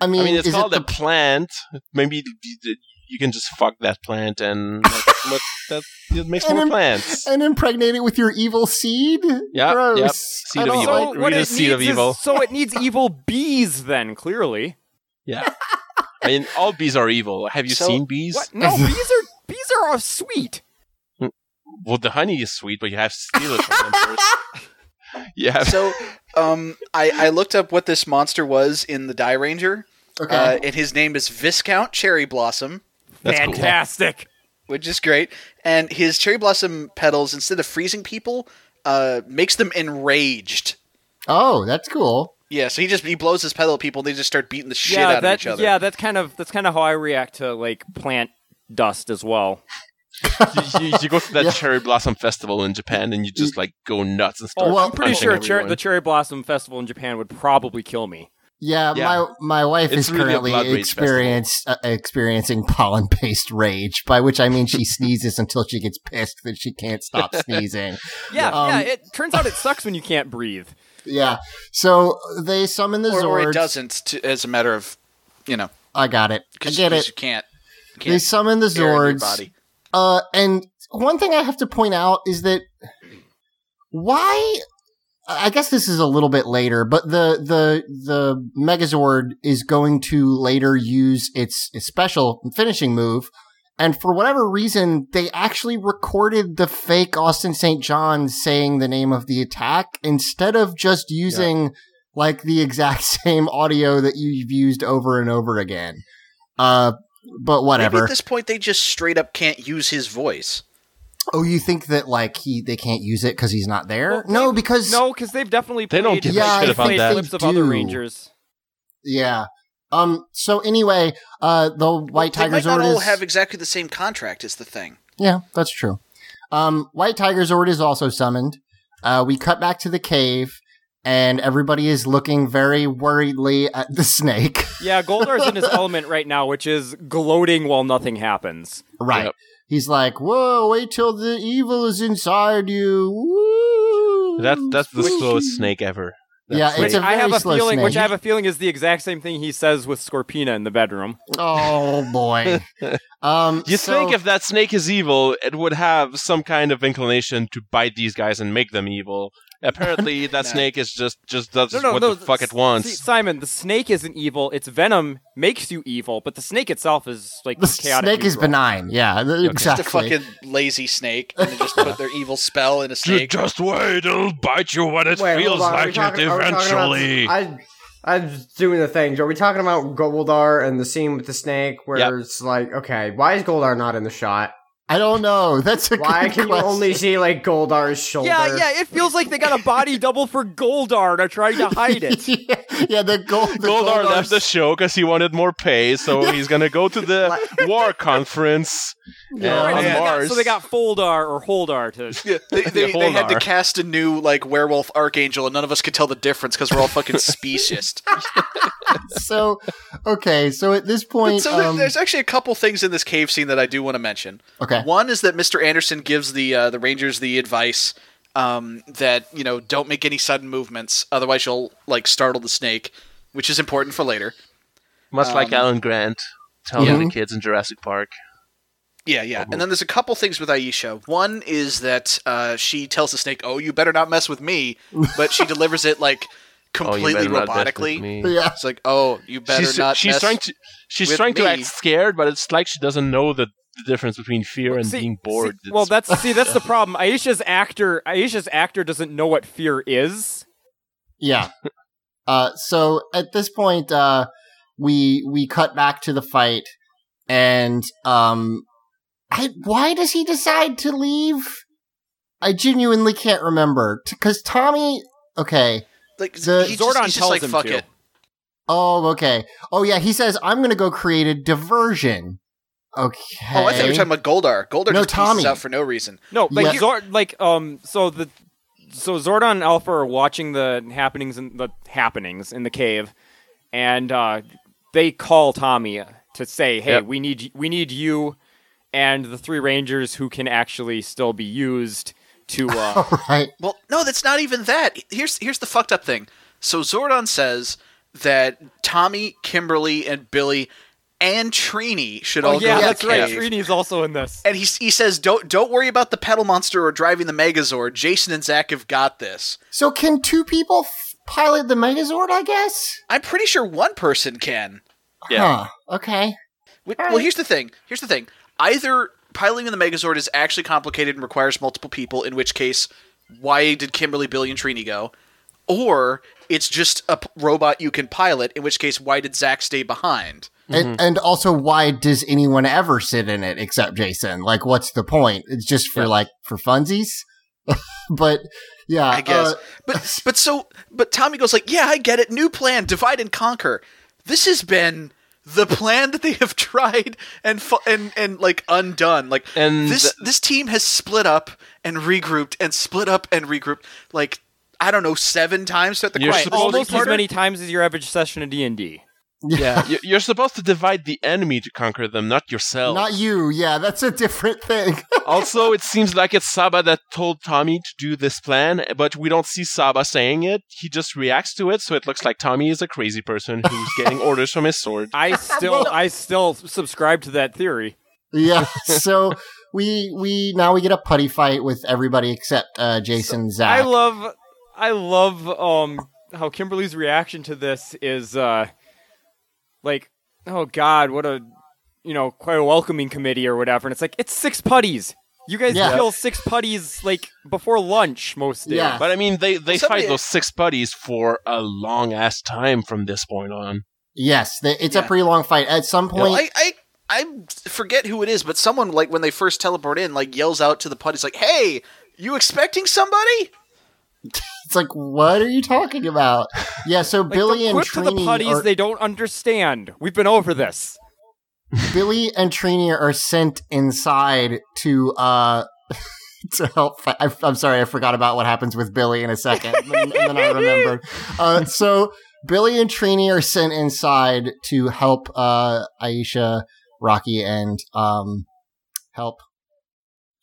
I mean, I mean, it's is called it a the plant. Maybe you- you can just fuck that plant and let, let that it makes And more im- plants. and impregnate it with your evil seed. Yeah, Gross. yep. Seed of evil. So what Read a it seed of needs is- evil. so it needs evil bees, then clearly. Yeah. I mean, all bees are evil. Have you So- seen bees? What? No, bees are bees are sweet. Well, the honey is sweet, but you have to steal it from them first. You have So, um, I, I looked up what this monster was in the Dairanger, Okay. uh, and his name is Viscount Cherry Blossom. That's cool. Fantastic. which is great. And his cherry blossom petals, instead of freezing people, uh, makes them enraged. oh, that's cool. Yeah, so he just he blows his petal at people, and they just start beating the shit yeah, out that of each other. yeah, that's kind of that's kind of how I react to like plant dust as well. you, you, you go to that Yeah. cherry blossom festival in Japan and you just like go nuts and start. Oh, Well, I'm pretty sure cher- the cherry blossom festival in Japan would probably kill me. Yeah, Yeah. my my wife It's is really currently blood experience, uh, experiencing pollen based rage, by which I mean she sneezes until she gets pissed that she can't stop sneezing. Yeah, Um, yeah. It turns out it sucks when you can't breathe. Yeah, so they summon the or, or it doesn't, to, as a matter of, you know, I got it. I because get it. you can't. You They can't summon the air Zords. body. Uh, and one thing I have to point out is that why? I guess this is a little bit later, but the the the Megazord is going to later use its, its special finishing move, and for whatever reason, they actually recorded the fake Austin St. John saying the name of the attack instead of just using like the exact same audio that you've used over and over again. Uh, but Maybe whatever. at this point they just straight up can't use his voice. Oh, you think that like he they can't use it because he's not there? Well, no, because No, because they've definitely They played, don't give a Yeah, shit about played that. clips of They other rangers. yeah. Um. So anyway, uh, the White they Tiger might not Zord all is have exactly the same contract. Is the thing. yeah, that's true. Um, White Tiger Zord is also summoned. Uh, we cut back to the cave, and everybody is looking very worriedly at the snake. Yeah, Goldar's in his element right now, which is gloating while nothing happens. right. Yep. He's like, "Whoa, wait till the evil is inside you." Woo! That's that's the slowest snake ever. That's Yeah, it's snake. a I have very a slow feeling, which. I have a feeling is the exact same thing he says with Scorpina in the bedroom. Oh boy. um, You so- think if that snake is evil, it would have some kind of inclination to bite these guys and make them evil. Apparently, that Nah. snake is just just does No, no, what no. the fuck it wants. See, Simon, the snake isn't evil. Its venom makes you evil, but the snake itself is like the chaotic. snake is benign. Yeah, th- Just a fucking lazy snake, and they just put their evil spell in a Ju- snake. Just wait, it'll bite you when it Wait, feels hold on. Are we like talking- it are about- eventually. I, I'm doing the things. Are we talking about Goldar and the scene with the snake where Yep. it's like, okay, why is Goldar not in the shot? I don't know. That's a Why good can you only see like Goldar's shoulder? Yeah, yeah. It feels like they got a body double for Goldar and are trying to hide it. yeah, yeah, the gold. The Goldar Goldar's- left the show because he wanted more pay, so he's gonna go to the war conference Yeah. uh, Right, on so, they got, Mars. so they got Foldar or Holdar to. Yeah, they, they, they had to cast a new like werewolf archangel, and none of us could tell the difference because we're all fucking speciest. So, okay, so at this point, so um, there's actually a couple things in this cave scene that I do want to mention. okay, One is that Mr. Anderson gives the uh, the Rangers the advice um, that you know don't make any sudden movements, otherwise you'll like startle the snake, which is important for later. Much like um, Alan Grant telling Yeah. the kids in Jurassic Park. Yeah, yeah. And then there's a couple things with Aisha. One is that uh, she tells the snake, "Oh, you better not mess with me," but she delivers it like Oh, completely better not mess with robotically. yeah, It's like, "Oh, you better she's not." she's mess trying to she's with trying to me. act scared, but it's like she doesn't know the, the difference between fear and See- being bored. see- well, that's see, that's the problem. Aisha's actor, Aisha's actor doesn't know what fear is. yeah. Uh, so at this point, uh, we we cut back to the fight, and um, I, why does he decide to leave? I genuinely can't remember because Tommy. Okay. Like The- he just, Zordon he's just tells like, him "Fuck to. it." Oh, okay. Oh, yeah. He says, "I'm going to go create a diversion." Okay. Oh, I thought you were talking about Goldar. Goldar No, just Tommy. pieces out for no reason. No, like Yeah. Zord, like um, so the so Zordon and Alpha are watching the happenings in the happenings in the cave, and uh, they call Tommy to say, "Hey, Yep. we need we need you and the three Rangers who can actually still be used to." Uh, All right. Well, no, that's not even that. Here's here's the fucked up thing. So Zordon says that Tommy, Kimberly, and Billy and Trini should oh all yeah, go to that's the right. Trini's also in this. And he he says, "Don't don't worry about the pedal monster or driving the Megazord. Jason and Zach have got this." So can two people f- pilot the Megazord? I guess. I'm pretty sure one person can. Yeah. Huh. Okay. Wh- Well, here's the thing. Here's the thing. Either piloting the Megazord is actually complicated and requires multiple people, in which case, why did Kimberly, Billy, and Trini go? Or it's just a p- robot you can pilot, in which case, why did Zach stay behind? And, and also, why does anyone ever sit in it except Jason? Like, what's the point? It's just for Yeah. like for funsies. but yeah, I guess. uh, but but so but Tommy goes like, "Yeah, I get it. New plan, divide and conquer." This has been the plan that they have tried and fu- and and like undone. Like And this th- this team has split up and regrouped and split up and regrouped like I don't know seven times throughout the You're course supposed of the Almost as part. many times as your average session of D and D. Yeah, you- you're supposed to divide the enemy to conquer them, not yourself. not you. Yeah, that's a different thing. also, it seems like it's Saba that told Tommy to do this plan, but we don't see Saba saying it. He just reacts to it, so it looks like Tommy is a crazy person who's getting orders from his sword. I still, I still subscribe to that theory. yeah. So we we now we get a putty fight with everybody except uh, Jason, Zach. I love I love um how Kimberly's reaction to this is uh like oh god, what a you know, quite a welcoming committee or whatever. And it's like it's six putties. You guys Yeah. kill six putties like before lunch most days. Yeah. But I mean, they, they somebody- fight those six putties for a long ass time from this point on. yes, the, it's a pretty long fight. At some point, Well, I, I I forget who it is, but someone like when they first teleport in, like yells out to the putties like, "Hey, you expecting somebody?" It's like, what are you talking about? Yeah. So Like, Billy and to the Trini putties, are, they don't understand. We've been over this. Billy and Trini are sent inside to uh to help. I, I'm sorry, I forgot about what happens with Billy in a second, and, then- and then I remembered. Uh, so Billy and Trini are sent inside to help uh Aisha, Rocky, and um help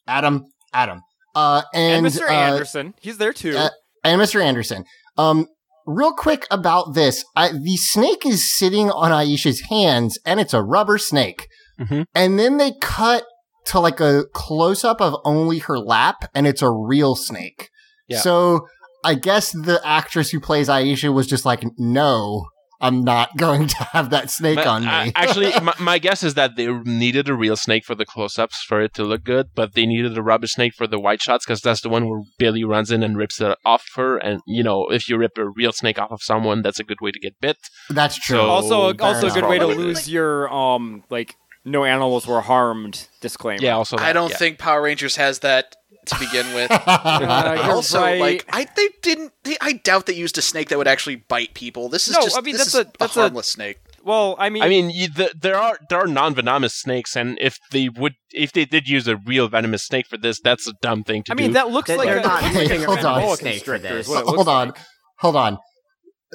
Adam, Adam, uh, and, And, Mr. uh, Anderson, he's there too. uh, and Mr. Anderson. Um, real quick about this, I, the snake is sitting on Aisha's hands, and it's a rubber snake. Mhm. And then they cut to like a close up of only her lap, and it's a real snake. Yeah. So I guess the actress who plays Aisha was just like, no. I'm not going to have that snake My- on me. I- actually, my, my guess is that they needed a real snake for the close-ups for it to look good, but they needed a rubber snake for the white shots because that's the one where Billy runs in and rips it off her. And you know, if you rip a real snake off of someone, that's a good way to get bit. That's true. So- also, also a good way to lose your um like no animals were harmed disclaimer. Yeah. Also, I don't yeah. think Power Rangers has that to begin with. Uh, you're also, right. like I they didn't. They, I doubt they used a snake that would actually bite people. This is No, just I mean, this that's is a- that's a- harmless snake. well, I mean, I mean, you, the, there are there are non-venomous snakes, and if they would, if they did use a real venomous snake for this, that's a dumb thing to I do. I mean that looks They're like a, not looks like using a a hold on. boa snake for this. what Hold looks on. like. Hold on.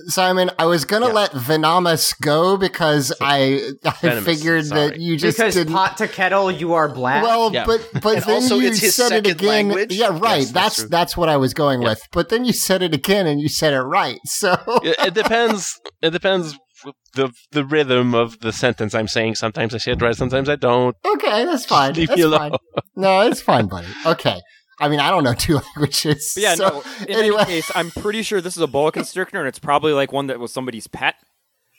Simon, I was gonna Yeah. let Venomous go because I I Venomous, figured sorry. that you just because didn't. pot to kettle, you are black. well, Yeah. but but And then also you said it again. language. Yeah, right. Yes, that's that's true. that's what I was going Yeah. with. But then you said it again, and you said it right. So it, it depends. It depends the the rhythm of the sentence I'm saying. Sometimes I say it right, sometimes I don't. okay, that's fine. Leave That's me fine. No, it's fine, buddy. Okay. I mean, I don't know two languages. But yeah, so, no. In anyway, any case, I'm pretty sure this is a boa constrictor, and it's probably like one that was somebody's pet.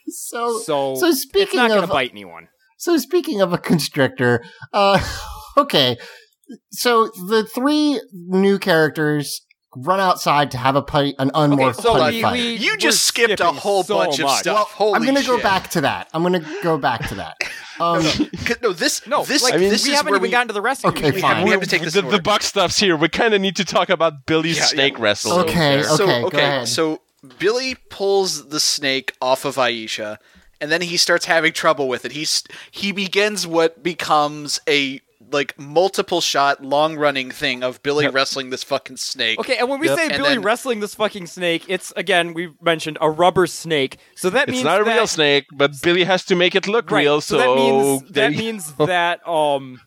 so So, so it's speaking not going of to bite anyone. So speaking of a constrictor, uh, okay. So the three new characters run outside to have a putty, an unmorphed so putty we- fight. we- You just skipped a whole so bunch of stuff. Well, Holy I'm gonna go back to that. I'm gonna go back to that. Um, No, this No, this like, I mean, this we is haven't even we gotten to the rescue. Okay, we fine. have, we have to take this the, the buck stops here. We kind of need to talk about Billy's Yeah, yeah. snake wrestle. Okay. So Okay, go okay, ahead. so Billy pulls the snake off of Aisha, and then he starts having trouble with it. He's he begins what becomes a like multiple shot, long running thing of Billy wrestling this fucking snake. Okay, and when we Yep. say And Billy then- wrestling this fucking snake, it's again we mentioned a rubber snake. So that It's means not a that, real snake, but Billy has to make it look Right, real. so, So, that means that means that um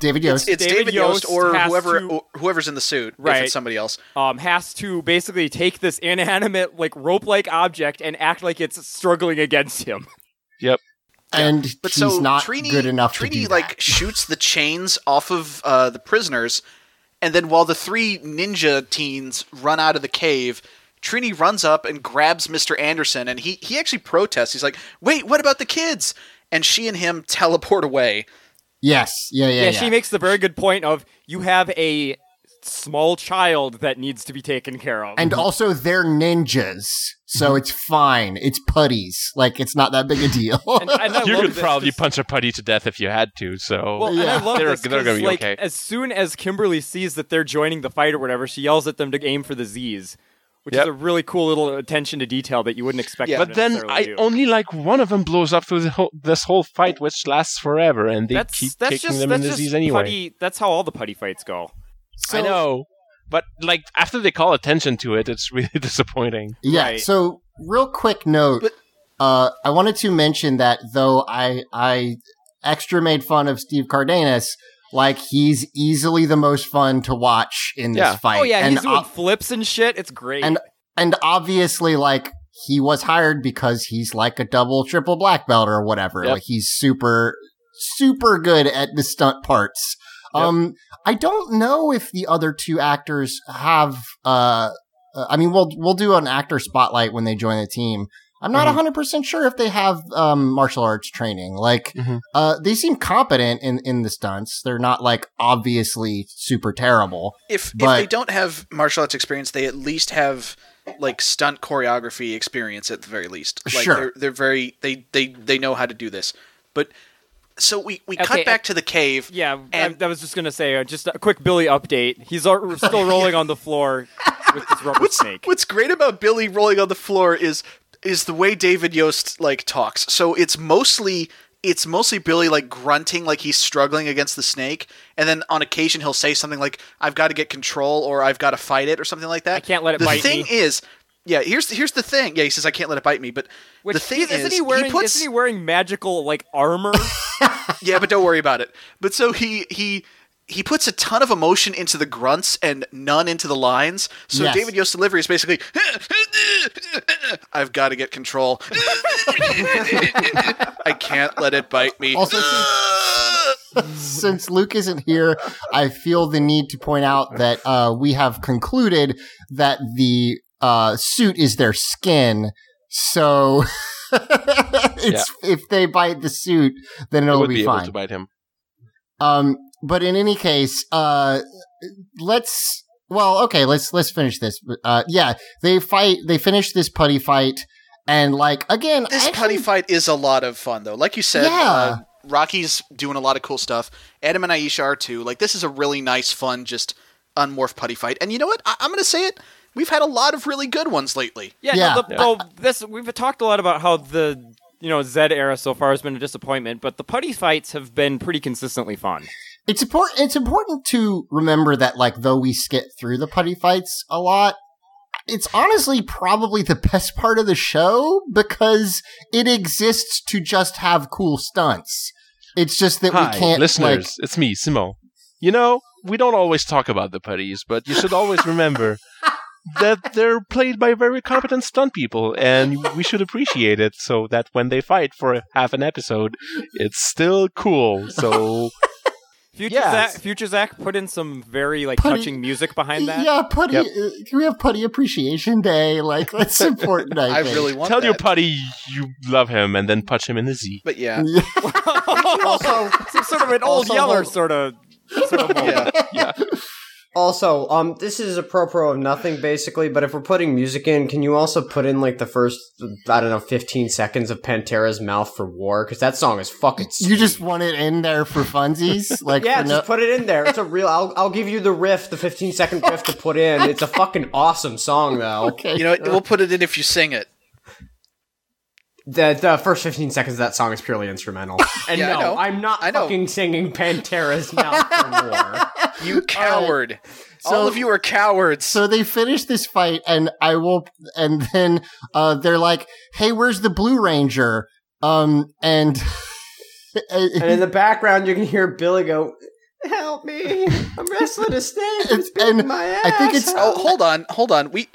David Yost. It's David David Yost, Yost or whoever to- whoever's in the suit. If Right. it's somebody else. um has to basically take this inanimate like rope like object and act like it's struggling against him. and But he's so not Trini, good enough Trini to do like that. shoots the chains off of uh, the prisoners, and then while the three ninja teens run out of the cave, Trini runs up and grabs Mr. Anderson, and he he actually protests. He's like, "Wait, what about the kids?" And she and him teleport away. Yes, yeah, yeah, Yeah, yeah. she makes the very good point of you have a small child that needs to be taken care of. and also they're ninjas, so mhm. it's fine. It's putties. Like it's not that big a deal. And- and you could probably this- punch a putty to death if you had to. So Well, and I love They're- this they're 'cause, gonna be like, okay. As soon as Kimberly sees that they're joining the fight or whatever, she yells at them to aim for the Z's, which Yep. is a really cool little attention to detail that you wouldn't expect. Yeah. But then I do. only like one of them blows up through the whole, this whole fight, which lasts forever, and they that's keep that's kicking just them that's in the just Z's anyway. putty. That's how all the putty fights go. So- I know, but like after they call attention to it, it's really disappointing. Yeah. Right. So, real quick note. But- uh, I wanted to mention that though I I extra made fun of Steve Cardenas, like he's easily the most fun to watch in this fight. oh yeah, and he's doing o- flips and shit. It's great. and and obviously like he was hired because he's like a double triple black belt or whatever. Yep. Like he's super super good at the stunt parts. Yep. Um I don't know if the other two actors have uh I mean we'll we'll do an actor spotlight when they join the team. I'm not Mhm. 100% sure if they have um martial arts training. Like Mhm. uh they seem competent in in the stunts. They're not like obviously super terrible. If But- if they don't have martial arts experience, they at least have like stunt choreography experience at the very least. Like Sure. they're they're very they they they know how to do this. But so we we Okay, cut back uh, to the cave. yeah, and- I, I was just gonna say uh, just a quick Billy update. He's still rolling on the floor with this rubber What's snake. what's great about Billy rolling on the floor is is the way David Yost like talks. So it's mostly it's mostly Billy like grunting like he's struggling against the snake, and then on occasion he'll say something like "I've got to get control" or "I've got to fight it" or something like that. I can't let it the bite thing me. is, yeah, here's here's the thing. Yeah, he says I can't let it bite me, but Which, the thing isn't is, he wearing puts isn't he wearing magical like armor? yeah, but don't worry about it. But so he he he puts a ton of emotion into the grunts and none into the lines. So Yes. David Yost's delivery is basically, "I've got to get control. I can't let it bite me." Also, since Luke isn't here, I feel the need to point out that uh, we have concluded that the uh, suit is their skin. So it's if they bite the suit, then it'll would be, be able fine. to bite him. Um, but in any case, uh, let's. Well, okay, let's let's finish this. Uh, yeah, they fight. They finish this putty fight, and like again, this actually- putty fight is a lot of fun, though. Like you said, Yeah. uh, Rocky's doing a lot of cool stuff. Adam and Aisha are too. Like this is a really nice, fun, just unmorph putty fight. And you know what? I- I'm going to say it. We've had a lot of really good ones lately. Yeah, Yeah. No, the, though this we've talked a lot about how the you know Z era so far has been a disappointment, but the putty fights have been pretty consistently fun. It's important. It's important to remember that, like, though we skip through the putty fights a lot, it's honestly probably the best part of the show because it exists to just have cool stunts. It's just that Hi, we can't, listeners. like, It's me, Simo. You know, we don't always talk about the putties, but you should always remember that they're played by very competent stunt people, and we should appreciate it so that when they fight for half an episode, it's still cool. So Future Yeah. Zach, Future Zach put in some very like Putty- touching music behind that. yeah, putty. Yep. Uh, can we have putty appreciation day? Like, that's important. I, I think. really want tell that. your putty you love him, and then punch him in the Z. But yeah, Also, Some sort of an old Yeller sort of. Sort of moment. yeah. Also, um, this is a pro pro of nothing basically. But if we're putting music in, can you also put in like the first, I don't know, fifteen seconds of Pantera's "Mouth for War"? Because that song is fucking. You just want it in there for funsies, like Yeah, for just put it in there. It's a real. I'll, I'll give you the riff, the 15 second riff to put in. It's a fucking awesome song, though. okay. You know, we'll put it in if you sing it. The, the first 15 seconds of that song is purely instrumental. And Yeah, no. I'm not I know. fucking singing Pantera's Mouth for War. You coward! So- All of you are cowards. So they finish this fight, and I will, and then uh, they're like, "Hey, where's the Blue Ranger?" Um, and And in the background, you can hear Billy go, Help me! I'm wrestling a snake. It's And my ass. I think it's- oh, hold on, hold on. We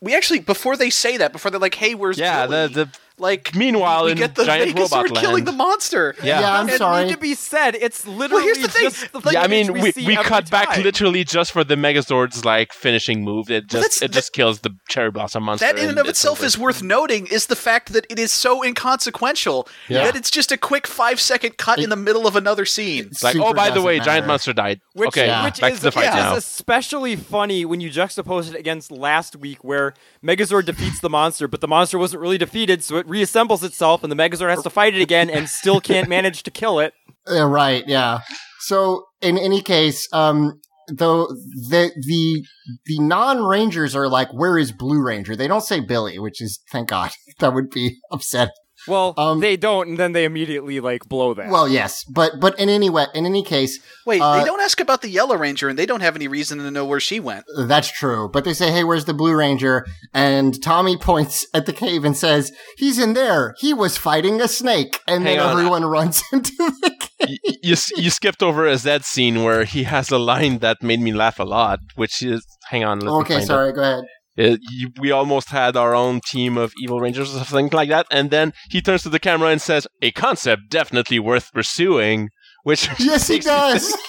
we actually before they say that, before they're like, "Hey, where's Yeah, Billy?" the, the like Meanwhile, we in get the giant Vegas robot sword killing land. the monster. yeah. Yeah, I'm It sorry. need to be said. It's literally Well, here's the thing. the Like, yeah, I mean, we, see we every cut back literally just for the Megazord's like finishing move. It just that's- it just kills the cherry blossom monster. That in and of itself over. is worth noting is the fact that it is so inconsequential Yeah. that it's just a quick five second cut in the middle of another scene. It's like, oh, by the way, matter. giant monster died. Which, okay, Yeah. which back is, to the fight which now. is especially funny when you juxtapose it against last week, where Megazord defeats the monster, but the monster wasn't really defeated, so it reassembles itself, and the Megazord has to fight it again, and still can't manage to kill it. Yeah, right, yeah. So in any case, um, though the the the non Rangers are like, "Where is Blue Ranger?" They don't say Billy, which is thank God. That would be upsetting. Well, Um, they don't, and then they immediately like blow that. Well, yes, but but in any way, in any case, Wait, Uh, they don't ask about the Yellow Ranger, and they don't have any reason to know where she went. That's true. But they say, hey, where's the Blue Ranger? And Tommy points at the cave and says, he's in there. He was fighting a snake. And Hang then on. everyone runs into the cave. you, you you skipped over a Zed scene where he has a line that made me laugh a lot, which is hang on. Let me Okay, find sorry, go ahead. It. Uh, you, we almost had our own team of evil rangers or something like that, and then he turns to the camera and says, "A concept definitely worth pursuing." Which Yes, he does.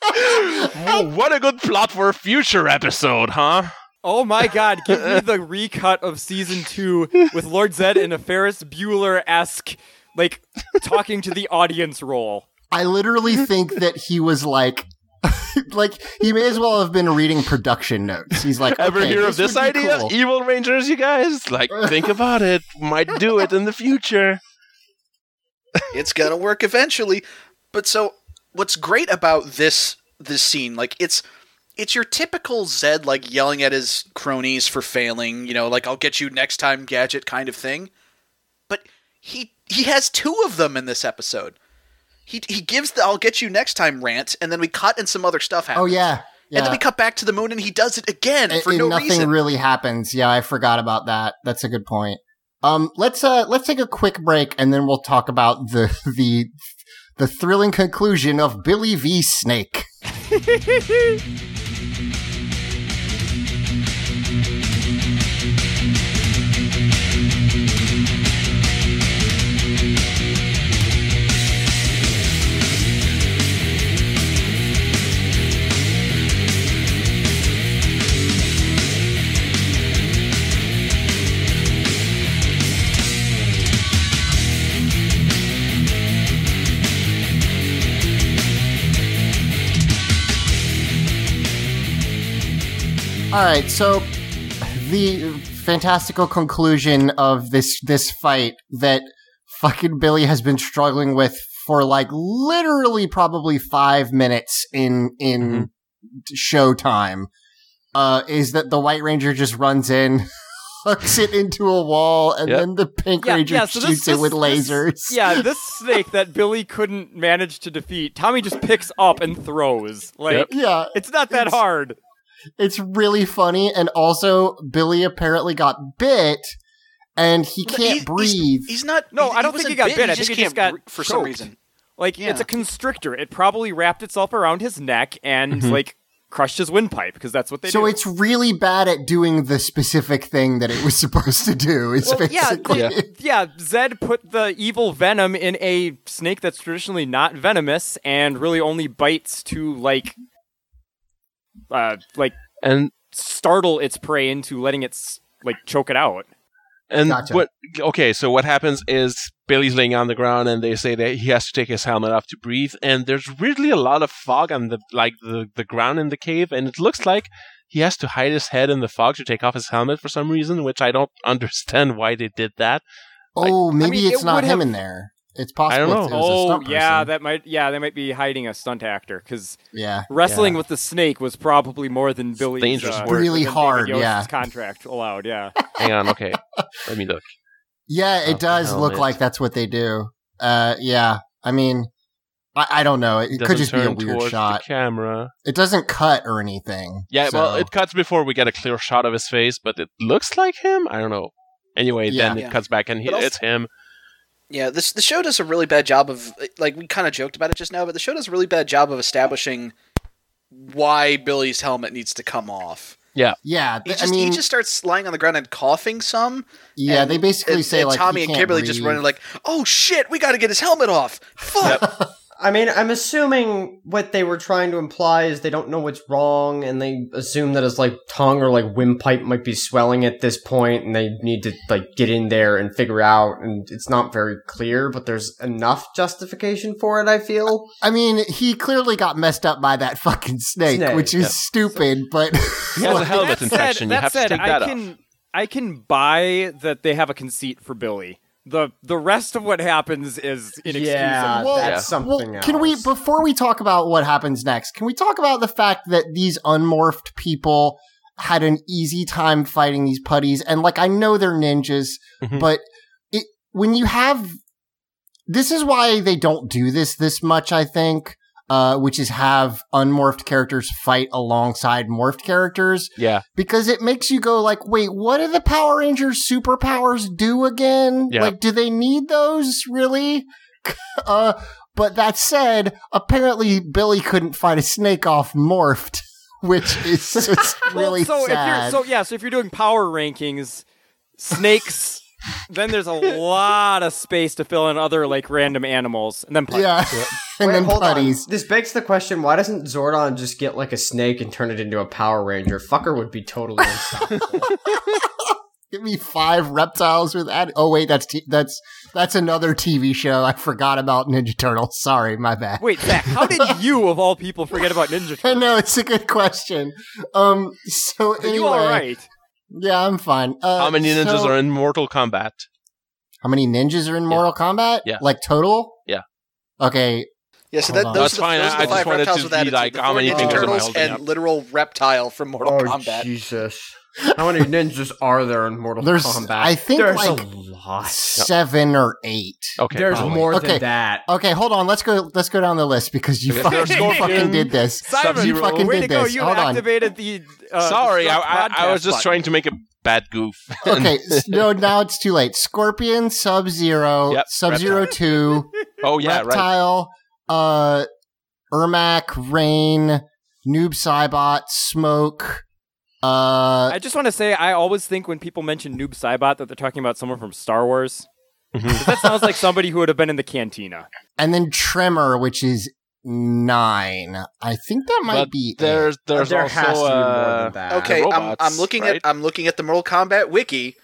think, what a good plot for a future episode, huh? oh my god, give me the recut of season two with Lord Zed in a Ferris Bueller esque, like, talking to the audience role. I literally think that he was like, like he may as well have been reading production notes. He's like, Ever okay, hear of this idea? cool. Evil Rangers, you guys? Like, think about it. Might do it in the future. it's gonna work eventually. But so, what's great about this this scene, like it's it's your typical Zed like yelling at his cronies for failing, you know, like I'll get you next time, gadget kind of thing. But he he has two of them in this episode. He he gives the I'll get you next time rant, and then we cut and some other stuff happens. Oh yeah, yeah. And then we cut back to the moon, and he does it again and, for and no nothing reason. really happens. Yeah, I forgot about that. That's a good point. Um, let's uh, let's take a quick break, and then we'll talk about the the the thrilling conclusion of Billy v. Snake. All right, so the fantastical conclusion of this this fight that fucking Billy has been struggling with for like literally probably five minutes in in showtime uh, is that the White Ranger just runs in, hooks it into a wall, and Yep. then the Pink Ranger shoots it with lasers. yeah, this snake that Billy couldn't manage to defeat, Tommy just picks up and throws. Like Yep. yeah, it's not that It's- hard. It's really funny, and also Billy apparently got bit, and he can't he's- breathe. He's, he's not. No, I don't think he got bit. I think he can't just got breathe for some reason. Like Yeah. it's a constrictor. It probably wrapped itself around his neck and mm-hmm. like crushed his windpipe because that's what they so do. it's really bad at doing the specific thing that it was supposed to do. Is Well, yeah, basically Yeah. yeah, Zed put the evil venom in a snake that's traditionally not venomous and really only bites to like uh like And startle its prey into letting it like choke it out. and Gotcha. what? Okay, so what happens is Billy's laying on the ground, and they say that he has to take his helmet off to breathe. And there's really a lot of fog on the like the the ground in the cave, and it looks like he has to hide his head in the fog to take off his helmet for some reason, which I don't understand why they did that. oh, maybe mean, it's it not him have- in there. It's possible. I don't know. It was a Oh stunt yeah, that might yeah they might be hiding a stunt actor because yeah. wrestling with the snake was probably more than Billy's dangerous uh. Really than hard, Yost's yeah. contract allowed. Yeah, Hang on, okay, let me look. Yeah, it the does look helmet. like that's what they do. Uh, yeah. I mean, I, I don't know. It, It could just be a weird shot. the camera. It doesn't cut or anything. Yeah, well, it cuts before we get a clear shot of his face, but it looks like him. I don't know. Anyway, Yeah. then it cuts back and he, But also- it's him. Yeah, this the show does a really bad job of like we kind of joked about it just now, but the show does a really bad job of establishing why Billy's helmet needs to come off. yeah. He th- just, I mean, he just starts lying on the ground and coughing some. yeah. and- they basically and, say and like Tommy he and can't Kimberly just running like, "Oh shit, we got to get his helmet off!" Fuck. I mean, I'm assuming what they were trying to imply is they don't know what's wrong, and they assume that his like tongue or like windpipe might be swelling at this point, and they need to like get in there and figure out. And it's not very clear, but there's enough justification for it. I feel. I mean, he clearly got messed up by that fucking snake, Snake, which is yeah. stupid. But He has a helmet that infection. Said, you that have said, to take I that can off. I can buy that they have a conceit for Billy. The the rest of what happens is inexcusable. Yeah, Well, that's well, something else. can we before we talk about what happens next? Can we talk about the fact that these unmorphed people had an easy time fighting these putties? And like, I know they're ninjas, Mhm. but it when you have this is why they don't do this this much. I think. Uh, which is have unmorphed characters fight alongside morphed characters Yeah, because it makes you go like, wait, what do the Power Rangers superpowers do again? Yeah. Like, do they need those really? uh, but that said, apparently Billy couldn't fight a snake off morphed, which is really well, so if sad. you're so yeah, so if you're doing power rankings, snakes, then there's a lot of space to fill in other like random animals, and then putties. yeah, and Wait, then hold on. putties. This begs the question: Why doesn't Zordon just get like a snake and turn it into a Power Ranger? Fucker would be totally unstoppable. Give me five reptiles with that. Oh wait, that's t- that's that's another TV show. I forgot about Ninja Turtles. Sorry, my bad. Wait, Zach, how did you of all people forget about Ninja I Turtles? know it's a good question. Um, so Are anyway, you all right? Yeah, I'm fine. Uh, how many ninjas so- are in Mortal Kombat? How many ninjas are in Mortal Kombat? Yeah. Like total? Yeah. Okay. Yeah, so that, on. those That's the, fine, Those I- are I the just five wanted reptiles to with be attitude. like, the how four many Ninja fingers am I turtles holding and up? literal reptile from Mortal oh Kombat. Jesus! How many ninjas are there in Mortal There's- Kombat? I think, there's like, a lot. Seven or eight. Okay, There's probably. more Okay. than that. Okay, hold on. Let's go. Let's go down the list because you fucking, there's you Scorpion. fucking did this. Simon, Sub-Zero. fucking way did to go! this. You Hold on. activated the. Uh, Sorry, I, I, I was just button. trying to make a bad goof. Okay, no, now it's too late. Scorpion, Sub Zero, Yep, Sub Zero Two, oh yeah, right. Reptile, uh, Ermac, Rain, Noob Saibot, Smoke. Uh, I just want to say, I always think when people mention Noob Saibot that they're talking about someone from Star Wars. that sounds like somebody who would have been in the cantina. and then Tremor, which is nine. I think that might but be. it. there's there's there also has to be more uh, than that. Okay, I'm, I'm looking right? at I'm looking at the Mortal Kombat wiki,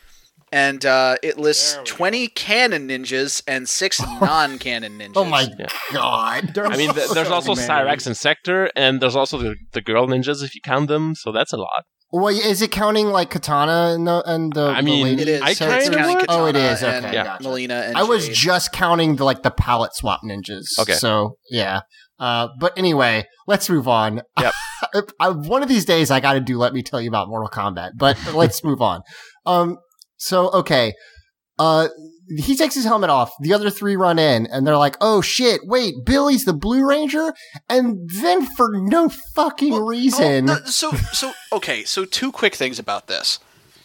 and uh, it lists There we go. 20 canon ninjas and six non-canon ninjas. Oh my Yeah. god! I mean, th- there's also Cyrax and Sector, and there's also the, the girl ninjas if you count them. So that's a lot. Well, is it counting like Kitana and the and the? I the mean, lady It is. I It's kinda counting would. Oh, it Kitana is. Okay, and Yeah. gotcha. Mileena and I was Jade. just counting the like the palette swap ninjas. Okay. So yeah. Uh, but anyway, let's move on. Yep. I, one of these days, I got to do. Let me tell you about Mortal Kombat. But let's move on. Um. So okay. Uh. He takes his helmet off. The other three run in, and they're like, "Oh shit! Wait, Billy's the Blue Ranger." And then, for no fucking Well, reason, Oh, no, so so okay. So two quick things about this.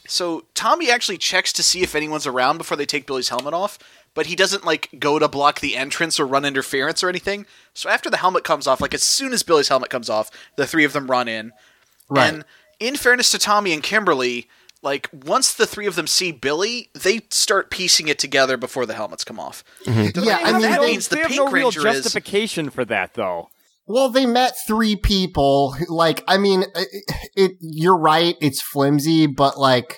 So Tommy actually checks to see if anyone's around before they take Billy's helmet off, but he doesn't like go to block the entrance or run interference or anything. So after the helmet comes off, like as soon as Billy's helmet comes off, the three of them run in. right? And in fairness to Tommy and Kimberly, like once the three of them see Billy, they start piecing it together before the helmets come off. Mm-hmm. yeah, I mean, that no, means the have Pink no real Ranger is- justification for that, though. Well, they met three people. Like, I mean, it, it. You're right. It's flimsy, but like,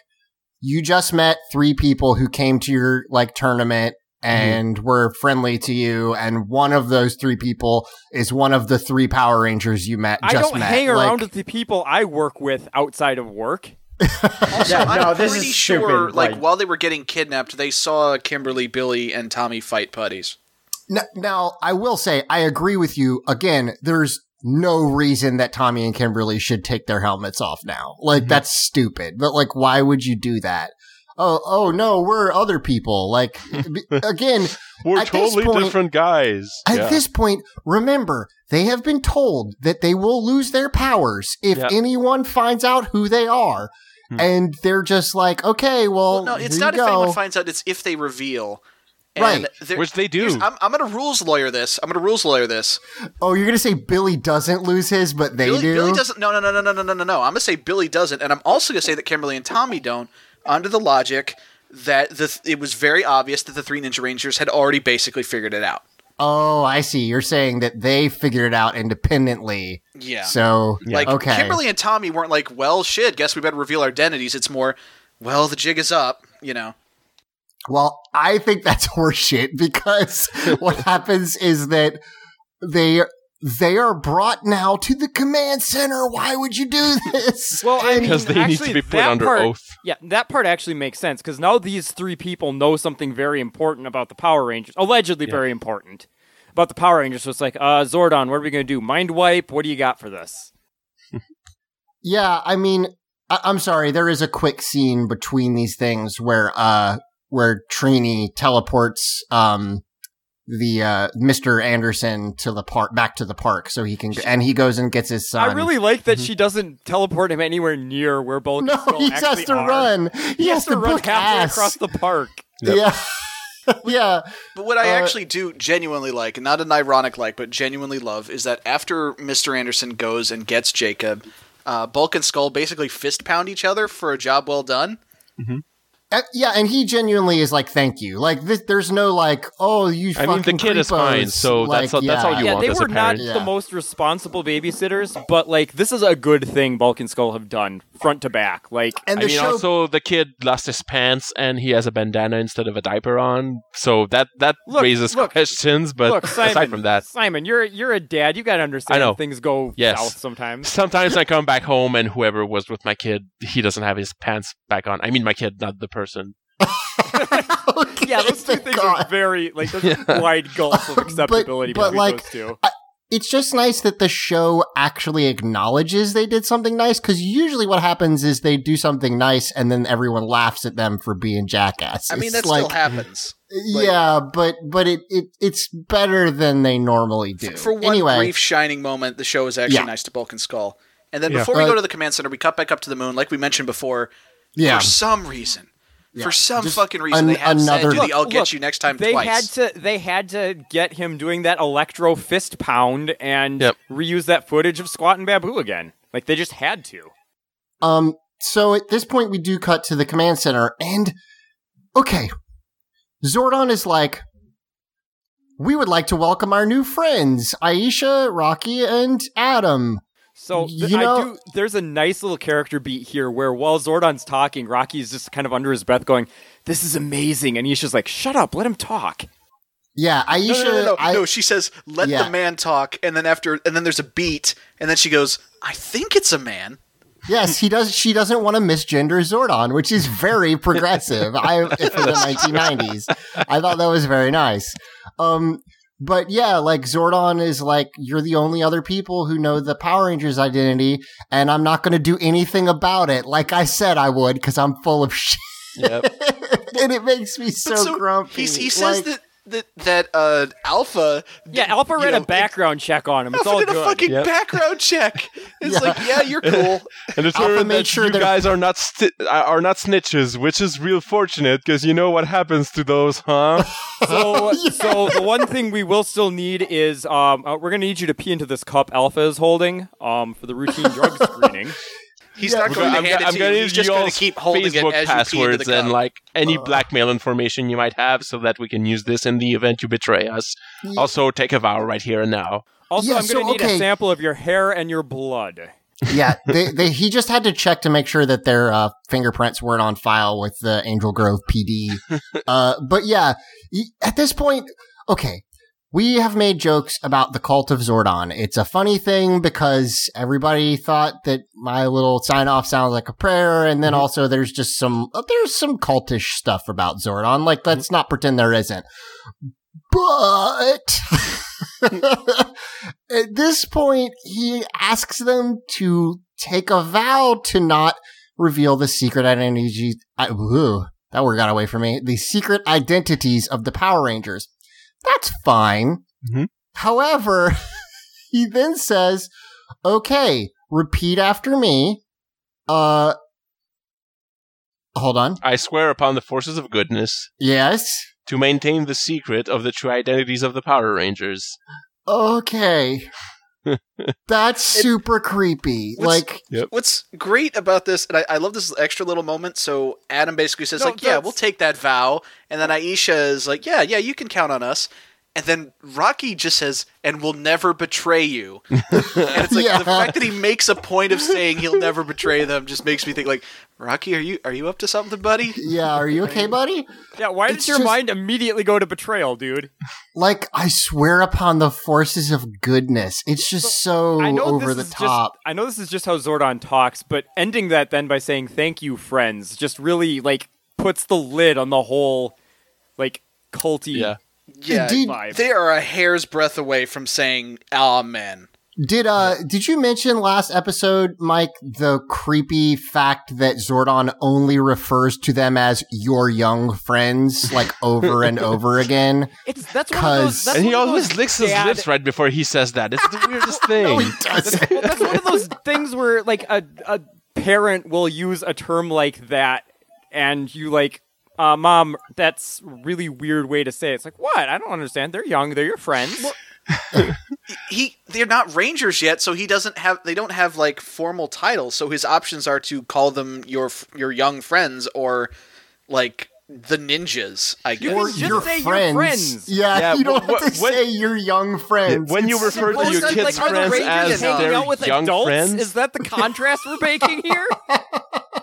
you just met three people who came to your like tournament mm-hmm. and were friendly to you, and one of those three people is one of the three Power Rangers you met. I just don't met. hang Like, around with the people I work with outside of work. Also, Yeah, I'm this pretty is sure, stupid, like, like- while they were getting kidnapped, they saw Kimberly, Billy, and Tommy fight putties. N- Now, I will say, I agree with you. Again, there's no reason that Tommy and Kimberly should take their helmets off now. Like, mm-hmm. that's stupid. But, like, why would you do that? Oh, oh no, we're other people. Like, again, We're At this totally point- different guys. at Yeah. this point, remember, they have been told that they will lose their powers if Yep. anyone finds out who they are. Hmm. And they're just like, okay, well, Well, no, it's here not you if go. anyone finds out; it's if they reveal. And Right. Which they do. I'm, I'm going to rules lawyer this. I'm going to rules lawyer this. oh, you're going to say Billy doesn't lose his, but they Billy, do? Billy doesn't. No, no, no, no, no, no, no, no, no. I'm going to say Billy doesn't, and I'm also going to say that Kimberly and Tommy don't, under the logic that the it was very obvious that the three Ninja Rangers had already basically figured it out. Oh, I see. You're saying that they figured it out independently. Yeah. So, Like okay. Kimberly and Tommy weren't like, well, shit, guess we better reveal our identities. It's more, well, the jig is up, you know. Well, I think that's horseshit because what happens is that they they are brought now to the command center. Why would you do this? Well, I mean, Because mean, they need to be put that under part- oath. Yeah, that part actually makes sense because now these three people know something very important about the Power Rangers, allegedly very important about the Power Rangers. So it's like, uh, Zordon, what are we gonna do? Mind wipe? What do you got for this? yeah, I mean, I- I'm sorry. There is a quick scene between these things where uh where Trini teleports um the uh Mr. Anderson to the park back to the park so he can and he goes and gets his son. I really like that she doesn't teleport him anywhere near where Bulk no, and Skull he has to are. run. He, He has to run halfway ass. across the park. Yeah. yeah. But what I Uh, actually do genuinely like, not an ironic like, but genuinely love, is that after Mr. Anderson goes and gets Jacob, uh, Bulk and Skull basically fist pound each other for a job well done. Uh, yeah, and he genuinely is like, "Thank you." Like, this, there's no like, "Oh, you." I mean, the fucking kid is fine, creepos." so that's- Like, that's all yeah. you yeah, want they as a were not parent. the most responsible babysitters, but like this is a good thing Bulk and Skull have done front to back. Like, And I the mean, show, also the kid lost his pants and he has a bandana instead of a diaper on, so that that Look, raises look, questions. But look, Simon, aside from that, Simon, you're you're a dad. You gotta understand I know. things go Yes. south sometimes. sometimes I come back home and whoever was with my kid, he doesn't have his pants back on. I mean, my kid, not the person. Okay, Yeah, those two things God. are very like there's a wide gulf of acceptability but, between like, those two. it's just nice that the show actually acknowledges they did something nice because usually what happens is they do something nice and then everyone laughs at them for being jackasses. I mean, that It's still like, happens. like- yeah, but but it, it it's better than they normally do. For one anyway, brief shining moment, the show is actually Yeah. nice to Bulk and Skull. And then Yeah. before we Uh, go to the command center, we cut back up to the moon, like we mentioned before. yeah, For some reason, Yeah, For some just fucking reason, an- they have another- said, "Do the I'll Look, get you next time." They twice. had to they had to get him doing that electro fist pound and Yep. reuse that footage of Squat and Baboo again. Like they just had to. Um, so at this point, we do cut to the command center, and okay, Zordon is like, "We would like to welcome our new friends, Aisha, Rocky, and Adam." So th- You know- I do. There's a nice little character beat here where while Zordon's talking, Rocky's just kind of under his breath going, "This is amazing," and he's just like, "Shut up, let him talk." Yeah, Aisha. No, no, no, no. I, no, she says, "Let Yeah. the man talk," and then after, and then there's a beat, and then she goes, "I think it's a man." Yes, he does. She doesn't want to misgender Zordon, which is very progressive. I for the 1990s. I thought that was very nice. Um, but yeah, like Zordon is like you're the only other people who know the Power Rangers identity, and I'm not going to do anything about it. Like I said, I would because I'm full of shit, Yep. and it makes me so, But grumpy. He, he says Like, that that that uh, Alpha. Yeah, Alpha ran know, a background check on him. It's Alpha all did a fucking Yep. background check. It's Yeah. like, yeah, you're cool. And Alpha determined made sure you guys are not sti- are not snitches, which is real fortunate because you know what happens to those, huh? So, so the one thing we will still need is um, uh, we're gonna need you to pee into this cup Alpha is holding um, for the routine drug screening. He's Yeah. not I'm going gonna, to hand it I'm to gonna you. He's just you going to keep holding Facebook it as you pee into passwords the and like any Uh. blackmail information you might have, so that we can use this in the event you betray us. Also, take a vow right here and now. Also, Yeah, I'm gonna so, need okay. a sample of your hair and your blood. yeah, they, they, he just had to check to make sure that their uh, fingerprints weren't on file with the Angel Grove PD. uh, but yeah, at this point, okay, we have made jokes about the cult of Zordon. It's a funny thing because everybody thought that my little sign off sounds like a prayer, and then also there's just some uh, there's some cultish stuff about Zordon. Like, let's not pretend there isn't. But at this point, he asks them to take a vow to not reveal the secret identities. I, ooh, that word got away from me. The secret identities of the Power Rangers. That's fine. Mhm. However, he then says, "Okay, repeat after me." Uh, hold on. I swear upon the forces of goodness Yes. to maintain the secret of the true identities of the Power Rangers. Okay. That's super creepy. What's- Like, What's great about this, and I, I love this extra little moment. So Adam basically says, No, like, yeah, we'll take that vow, and then Aisha is like, yeah, yeah, you can count on us. And then Rocky just says, and we'll never betray you. and it's like Yeah. the fact that he makes a point of saying he'll never betray them just makes me think like, Rocky, are you are you up to something, buddy? yeah, are you okay, buddy? Yeah, why It's did your just- mind immediately go to betrayal, dude? Like, I swear upon the forces of goodness. It's just so I over the top. Just, I know this is just how Zordon talks, but ending that then by saying "thank you, friends" just really like puts the lid on the whole like culty. Yeah. Yeah, Did- vibe. they are a hair's breadth away from saying "Amen." Did uh did you mention last episode, Mike, the creepy fact that Zordon only refers to them as your young friends, like over and over again? It's that's one of 'Cause- those. And he always those licks his dad- lips right before he says that. It's the weirdest thing. doesn't. Well, that's one of those things where like a a parent will use a term like that, and you like, uh, mom, that's a really weird way to say it. It's like what? I don't understand. They're young. They're your friends. he they're not rangers yet so he doesn't have they don't have like formal titles so his options are to call them your your young friends or like the ninjas i guess Or just your say your friends. friends. Yeah, Yeah, you don't wh- have to wh- when- say your young friends. when you refer to so- your Like, kids' are the friends Rangers as just hanging their out with young adults? friends? Is that the contrast we're making here?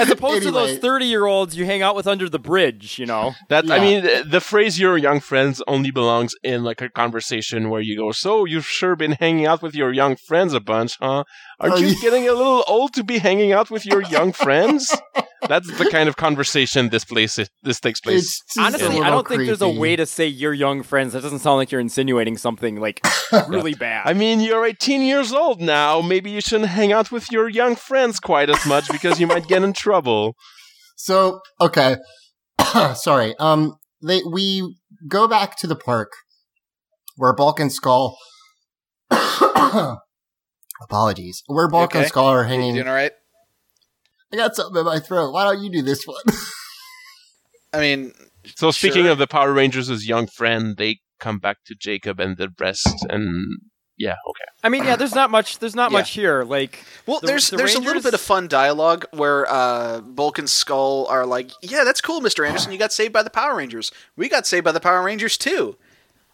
As opposed to those thirty-year-olds you hang out with under the bridge, you know. That I mean, th- the phrase "your young friends" only belongs in like a conversation where you go, "So you've sure been hanging out with your young friends a bunch, huh? Aren't Oh, you yeah. getting a little old to be hanging out with your young friends?" That's the kind of conversation this place this takes place. It's just a Honestly, I don't think there's a way to say you're young friends. That doesn't sound like you're insinuating something like really bad. I mean, you're 18 years old now. Maybe you shouldn't hang out with your young friends quite as much because you might get in trouble. So okay, sorry. Um, they we go back to the park where Bulk and Skull. Apologies. Where Bulk and okay? Skull are hanging. you hanging. doing all right I got something in my throat. Why don't you do this one? I mean, So speaking Sure. of the Power Rangers' young friend, they come back to Jacob and the rest, and yeah, okay. I mean, yeah, there's not much. There's not Yeah. much here. Like, well, The- there's the there's a little bit of fun dialogue where uh, Bulk and Skull are like, "Yeah, that's cool, Mister Anderson. You got saved by the Power Rangers. We got saved by the Power Rangers too."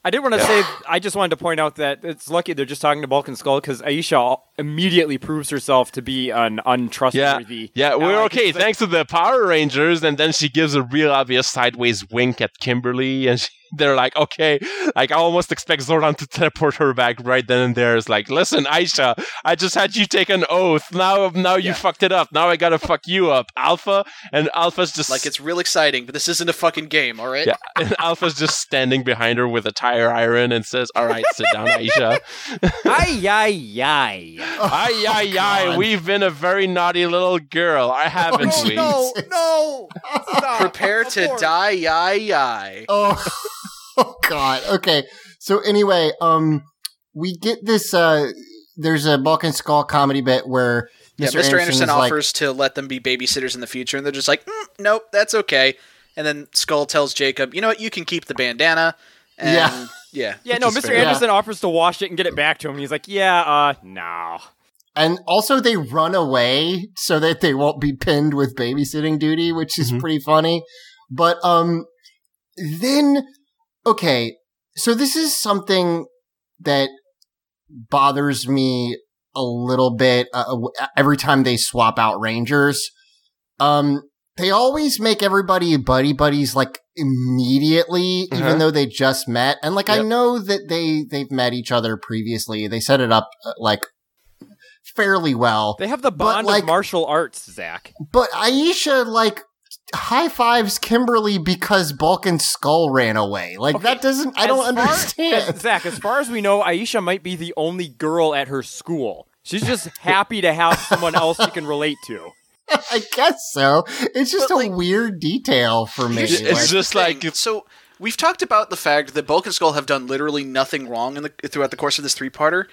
I did want to say, I just wanted to point out that it's lucky they're just talking to Bulk and Skull because Aisha immediately proves herself to be an Yeah, untrustworthy. yeah, we're okay. Thanks to the Power Rangers, and then she gives a real obvious sideways wink at Kimberly, and she, they're like, okay, like I almost expect Zordon to teleport her back right then and there. It's like, listen, Aisha, I just had you take an oath. Now, now you fucked it up. Now I gotta fuck you up, Alpha, and Alpha's just Like it's real exciting, but this isn't a fucking game, all right? yeah, and Alpha's just standing behind her with a tire iron and says, "All right, sit down, Aisha." Ay, ay, ay. Ay, oh, ay, ay, we've been a very naughty little girl. I haven't Oh, we? no. no! Stop. Prepare to die, yai, yai. Oh, oh God. Okay. So anyway, um, we get this. Uh, there's a Bulk and Skull comedy bit where Yeah, Mr. Mr. Anderson, is like, offers to let them be babysitters in the future, and they're just like, mm, nope, that's okay. And then Skull tells Jacob, you know what, you can keep the bandana. And Yeah. yeah. Yeah, no, Mr. fair. Anderson offers to wash it and get it back to him. And he's like, yeah, uh, no. and also they run away so that they won't be pinned with babysitting duty, which is Mhm. pretty funny. But um, then okay, so this is something that bothers me a little bit uh, every time they swap out rangers. Um, they always make everybody buddy buddies like immediately, Uh-huh. even though they just met. And like I know that they they've met each other previously. They set it up uh, like fairly well. They have the But, bond like- of martial arts, Zach. But Aisha like high fives Kimberly because Bulk and Skull ran away. Like Okay, that doesn't I don't far- understand. as- Zach, as far as we know, Aisha might be the only girl at her school. She's just happy to have someone else she can relate to. I guess so. It's just But, a like, weird detail for me. It's Like, just thing. like- so we've talked about the fact that Bulk and Skull have done literally nothing wrong in the throughout the course of this three-parter.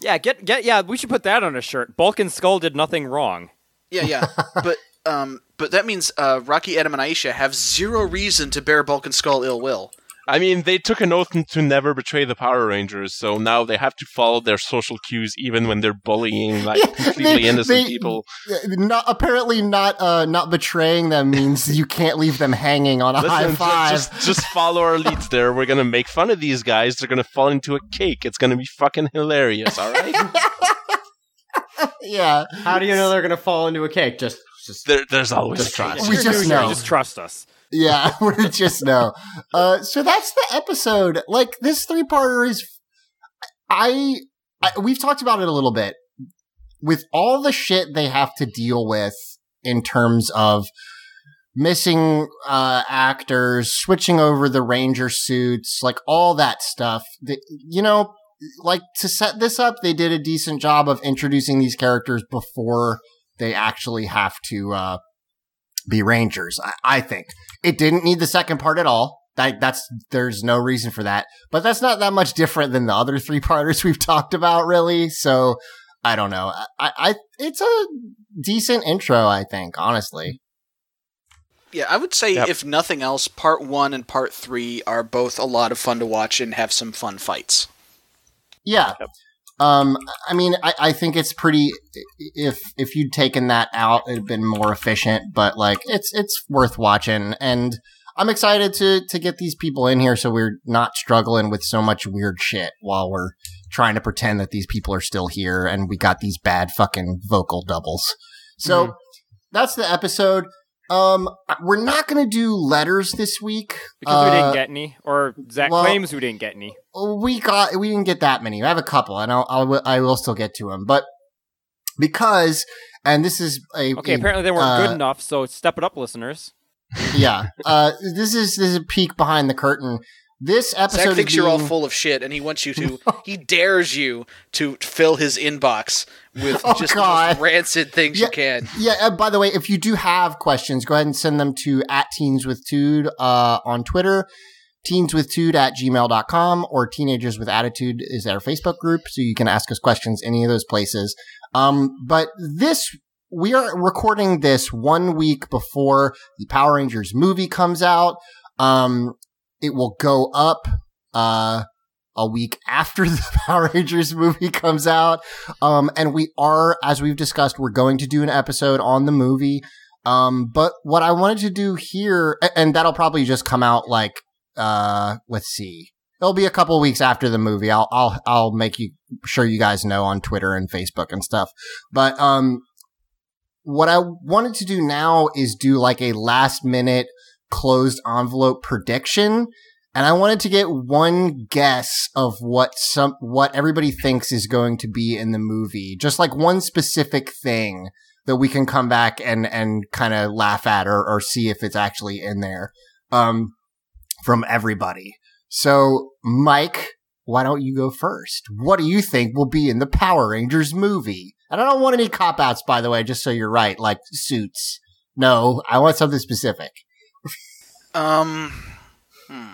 Yeah, get get yeah, we should put that on a shirt. Bulk and Skull did nothing wrong. Yeah, yeah. but um, but that means uh, Rocky, Adam, and Aisha have zero reason to bear Bulk and Skull ill will. I mean, they took an oath to never betray the Power Rangers, so now they have to follow their social cues even when they're bullying like Yeah, completely they- innocent they- people. not apparently not uh not betraying them means you can't leave them hanging on a high Listen, ju- five. just, just follow our leads there. We're gonna make fun of these guys. They're gonna fall into a cake. It's gonna be fucking hilarious. All right. yeah. How do you know they're gonna fall into a cake? Just, just there, there's always Just trust. We You're just new know. Just trust us. Yeah, we just know. Uh, so that's the episode. Like this three parter is, I, I, we've talked about it a little bit with all the shit they have to deal with in terms of missing uh, actors, switching over the ranger suits, like all that stuff. The, you know, like to set this up, they did a decent job of introducing these characters before they actually have to uh, be rangers. I, I think it didn't need the second part at all. That, that's there's no reason for that, but that's not that much different than the other three parters we've talked about, really. So I don't know. I, I it's a decent intro, I think, honestly. Yeah, I would say Yep. if nothing else, part one and part three are both a lot of fun to watch and have some fun fights. Yeah. Um, I mean, I, I think it's pretty. If if you'd taken that out, it'd been more efficient. But like, it's it's worth watching, and I'm excited to to get these people in here so we're not struggling with so much weird shit while we're trying to pretend that these people are still here and we got these bad fucking vocal doubles. So that's the episode. Um, we're not gonna do letters this week Because we Uh, didn't get any, or Zach well- claims we didn't get any. we got we didn't get that many. I have a couple, and I'll, I'll I will still get to them, but because and this is a Okay, a- apparently they weren't uh, good enough, so step it up, listeners. yeah. Uh, this is this is a peek behind the curtain. This episode Zach thinks is you're all full of shit, and he wants you to. he dares you to fill his inbox with Oh, just rancid things Yeah. you can. Yeah. Uh, by the way, if you do have questions, go ahead and send them to at teens with tude uh, on Twitter. Teenswithtude at gmail.com or Teenagers with Attitude is our Facebook group, so you can ask us questions any of those places. Um, but this we are recording this one week before the Power Rangers movie comes out. Um, it will go up, uh, a week after the Power Rangers movie comes out. Um, and we are, as we've discussed, we're going to do an episode on the movie. Um, but what I wanted to do here, and that'll probably just come out like, uh, let's see. It'll be a couple weeks after the movie. I'll, I'll, I'll make you sure you guys know on Twitter and Facebook and stuff. But, um, what I wanted to do now is do like a last minute closed envelope prediction. And I wanted to get one guess of what some, what everybody thinks is going to be in the movie. Just like one specific thing that we can come back and, and kind of laugh at or, or see if it's actually in there. Um, from everybody. So, Mike, why don't you go first? What do you think will be in the Power Rangers movie? And I don't want any cop outs, by the way, just so you're right, like suits. No, I want something specific. Um, hmm.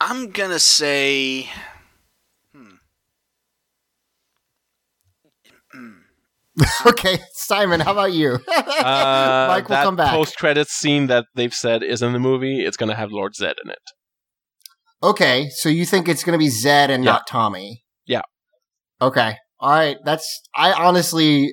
I'm gonna say. okay, Simon, how about you? Uh, Mike will come back. post credits scene that they've said is in the movie. It's gonna have Lord Zed in it. okay, so you think it's going to be Zed and Yeah. not Tommy? Yeah. Okay. All right. That's, I honestly,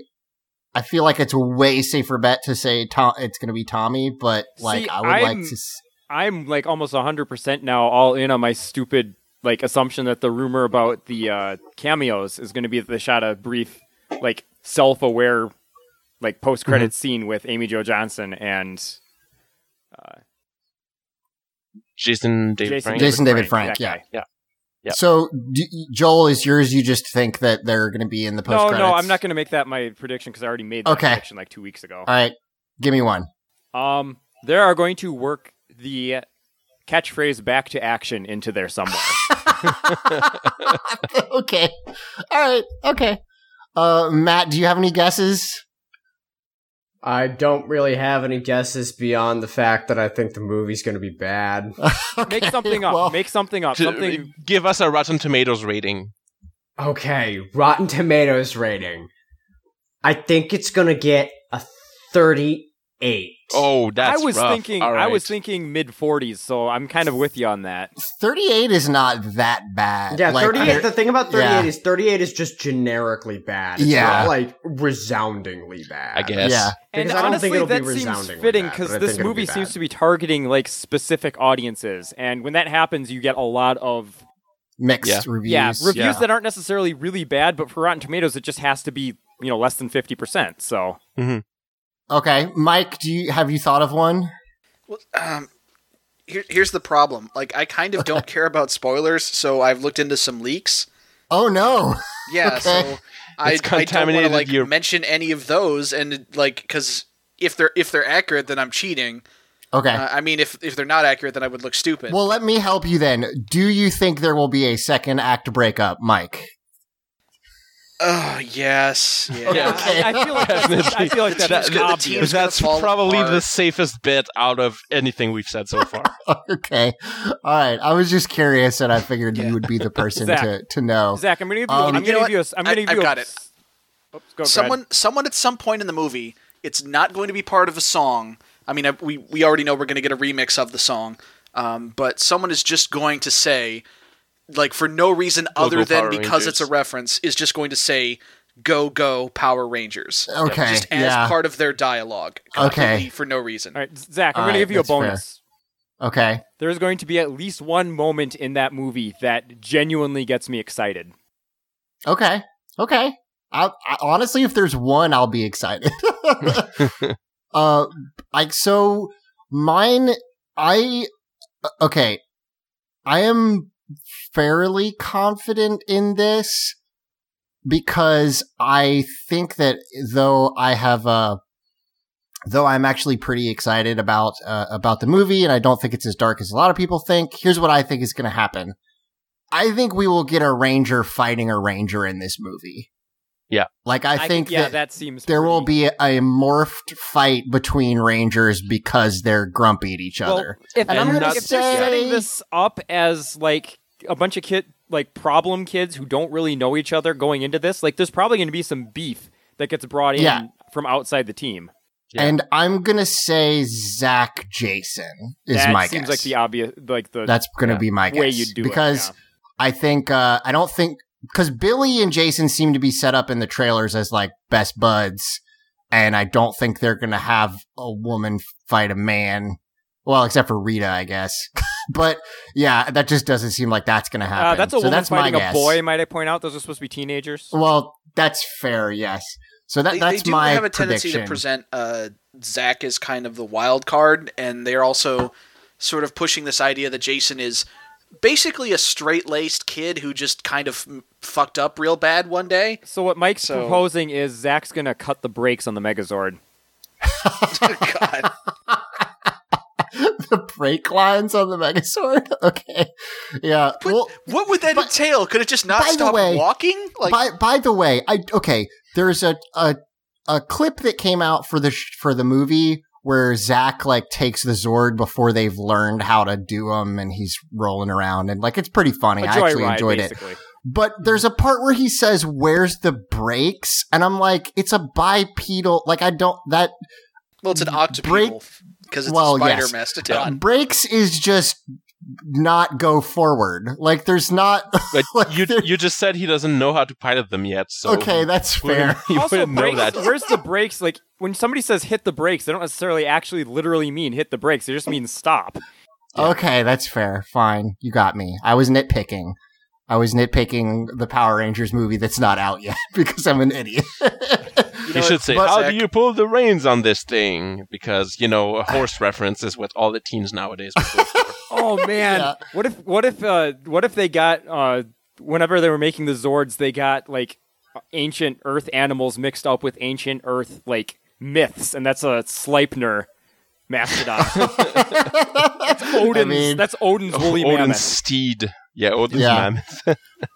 I feel like it's a way safer bet to say Tom, it's going to be Tommy, but like, See, I would I'm- like to. s- I'm like almost 100% now all in on my stupid like assumption that the rumor about the uh, cameos is going to be that they shot a brief like self-aware like post-credit scene with Amy Jo Johnson and Jason David Jason, Frank. Jason David Frank, that yeah. guy. Yep. So, d- Joel, is yours? You just think that they're going to be in the post No, no, I'm not going to make that my prediction because I already made that Okay. prediction like two weeks ago. All right, give me one. Um, they are going to work the catchphrase "back to action" into there somewhere. okay, all right, okay. Uh, Matt, do you have any guesses? I don't really have any guesses beyond the fact that I think the movie's going to be bad. Make something up. well, Make something up. Something. Give us a Rotten Tomatoes rating. Okay, Rotten Tomatoes rating. I think it's going to get a 38. Oh, that's I was rough. thinking. All I was thinking mid 40s, so I'm kind of with you on that. 38 is not that bad. Yeah, Like, 38. there- The thing about 38 yeah. is 38 is just generically bad. It's Yeah. not like resoundingly bad. I guess. Yeah. Because and I don't honestly, think it'll be that seems fitting because this movie be seems to be targeting like specific audiences, and when that happens, you get a lot of mixed Yeah. reviews. yeah reviews Yeah. that aren't necessarily really bad, but for Rotten Tomatoes, it just has to be you know less than fifty percent. So mm-hmm. Okay, Mike, do you have you thought of one? Well, um, here, here's the problem. Like, I kind of don't care about spoilers, so I've looked into some leaks. Oh no. Yeah, Okay. so I, It's I don't want to like your- mention any of those, and like, because if they're if they're accurate, then I'm cheating. Okay. Uh, I mean, if if they're not accurate, then I would look stupid. well, let me help you then. Do you think there will be a second act breakup, Mike? Oh yes, yeah. Yeah. Okay. I, I feel like that's, I feel like that's That- the obvious. team's gonna That's probably apart. the safest bit out of anything we've said so far. okay. All right. I was just curious, and I figured Yeah. you would be the person Zach. to to know. Zach, I'm gonna give you. Um, I'm gonna what? give you. A, I'm I- gonna give I've you. a- got it. Oops, go, go ahead. someone someone at some point in the movie it's not going to be part of a song i mean I, we we already know we're going to get a remix of the song um, but someone is just going to say like for no reason Go, other go, than Power because it's a reference is just going to say go go power rangers Okay, just as yeah. part of their dialogue Okay. for no reason All right, Zach, I'm All gonna right, give you a that's fair. bonus. Okay. There's going to be at least one moment in that movie that genuinely gets me excited. Okay. Okay. I, I, honestly, if there's one, I'll be excited. uh, like so, mine. I okay. I am fairly confident in this because I think that though I have a though I'm actually pretty excited about uh, about the movie and I don't think it's as dark as a lot of people think. Here's what I think is going to happen. I think we will get a ranger fighting a ranger in this movie. Yeah. Like I, think yeah, that, that seems. there will be a, a morphed fight between rangers because they're grumpy at each Well, other. If, And I'm gonna say- setting this up as like a bunch of kid, like problem kids who don't really know each other going into this, like there's probably going to be some beef that gets brought in Yeah. from outside the team. Yeah. And I'm gonna say Zach Jason is that my seems guess. like the obvious, like the That's gonna yeah, be my guess way you do because it. I think uh, I don't think because Billy and Jason seem to be set up in the trailers as like best buds, and I don't think they're gonna have a woman fight a man. Well, except for Rita, I guess. but yeah, that just doesn't seem like that's gonna happen. Uh, that's a so woman that's my fighting a guess. boy. Might I point out? Those are supposed to be teenagers. Well, that's fair. Yes. So that They, that's they do my have a tendency prediction. to present uh, Zach as kind of the wild card, and they're also sort of pushing this idea that Jason is basically a straight laced kid who just kind of m- fucked up real bad one day. So what Mike's So- proposing is Zach's gonna cut the brakes on the Megazord. God. The brake lines on the Megazord. Okay. Yeah. well, What would that But- entail? Could it just not by stop way- walking? Like, by by the way, I okay. There's a a a clip that came out for the sh- for the movie where Zach like takes the Zord before they've learned how to do them, and he's rolling around, and like it's pretty funny. I actually joyride, enjoyed it. But there's a part where he says, "Where's the brakes?" And I'm like, "It's a bipedal. Like I don't that well, it's an break- octopedal because it's well, a spider yes. mastodon. Uh, brakes is just not go forward. Like there's not. But like, you there- you just said he doesn't know how to pilot them yet. So okay, that's fair. You also, wouldn't know that. where's the brakes? Like when somebody says hit the brakes, they don't necessarily actually literally mean hit the brakes. They just mean stop. Okay, that's fair. Fine. You got me. I was nitpicking. I was nitpicking the Power Rangers movie that's not out yet because I'm an idiot. You You know should say, but- "How do you pull the reins on this thing?" Because you know, a horse reference is what all the teens nowadays would go for. Oh man, Yeah. what if what if uh, what if they got uh, whenever they were making the Zords, they got like ancient Earth animals mixed up with ancient Earth like myths, and that's a Sleipnir mastodon. that's Odin's. I mean- that's Odin's woolly Odin's mammoth. steed. Yeah, Odin's Yeah. mammoth.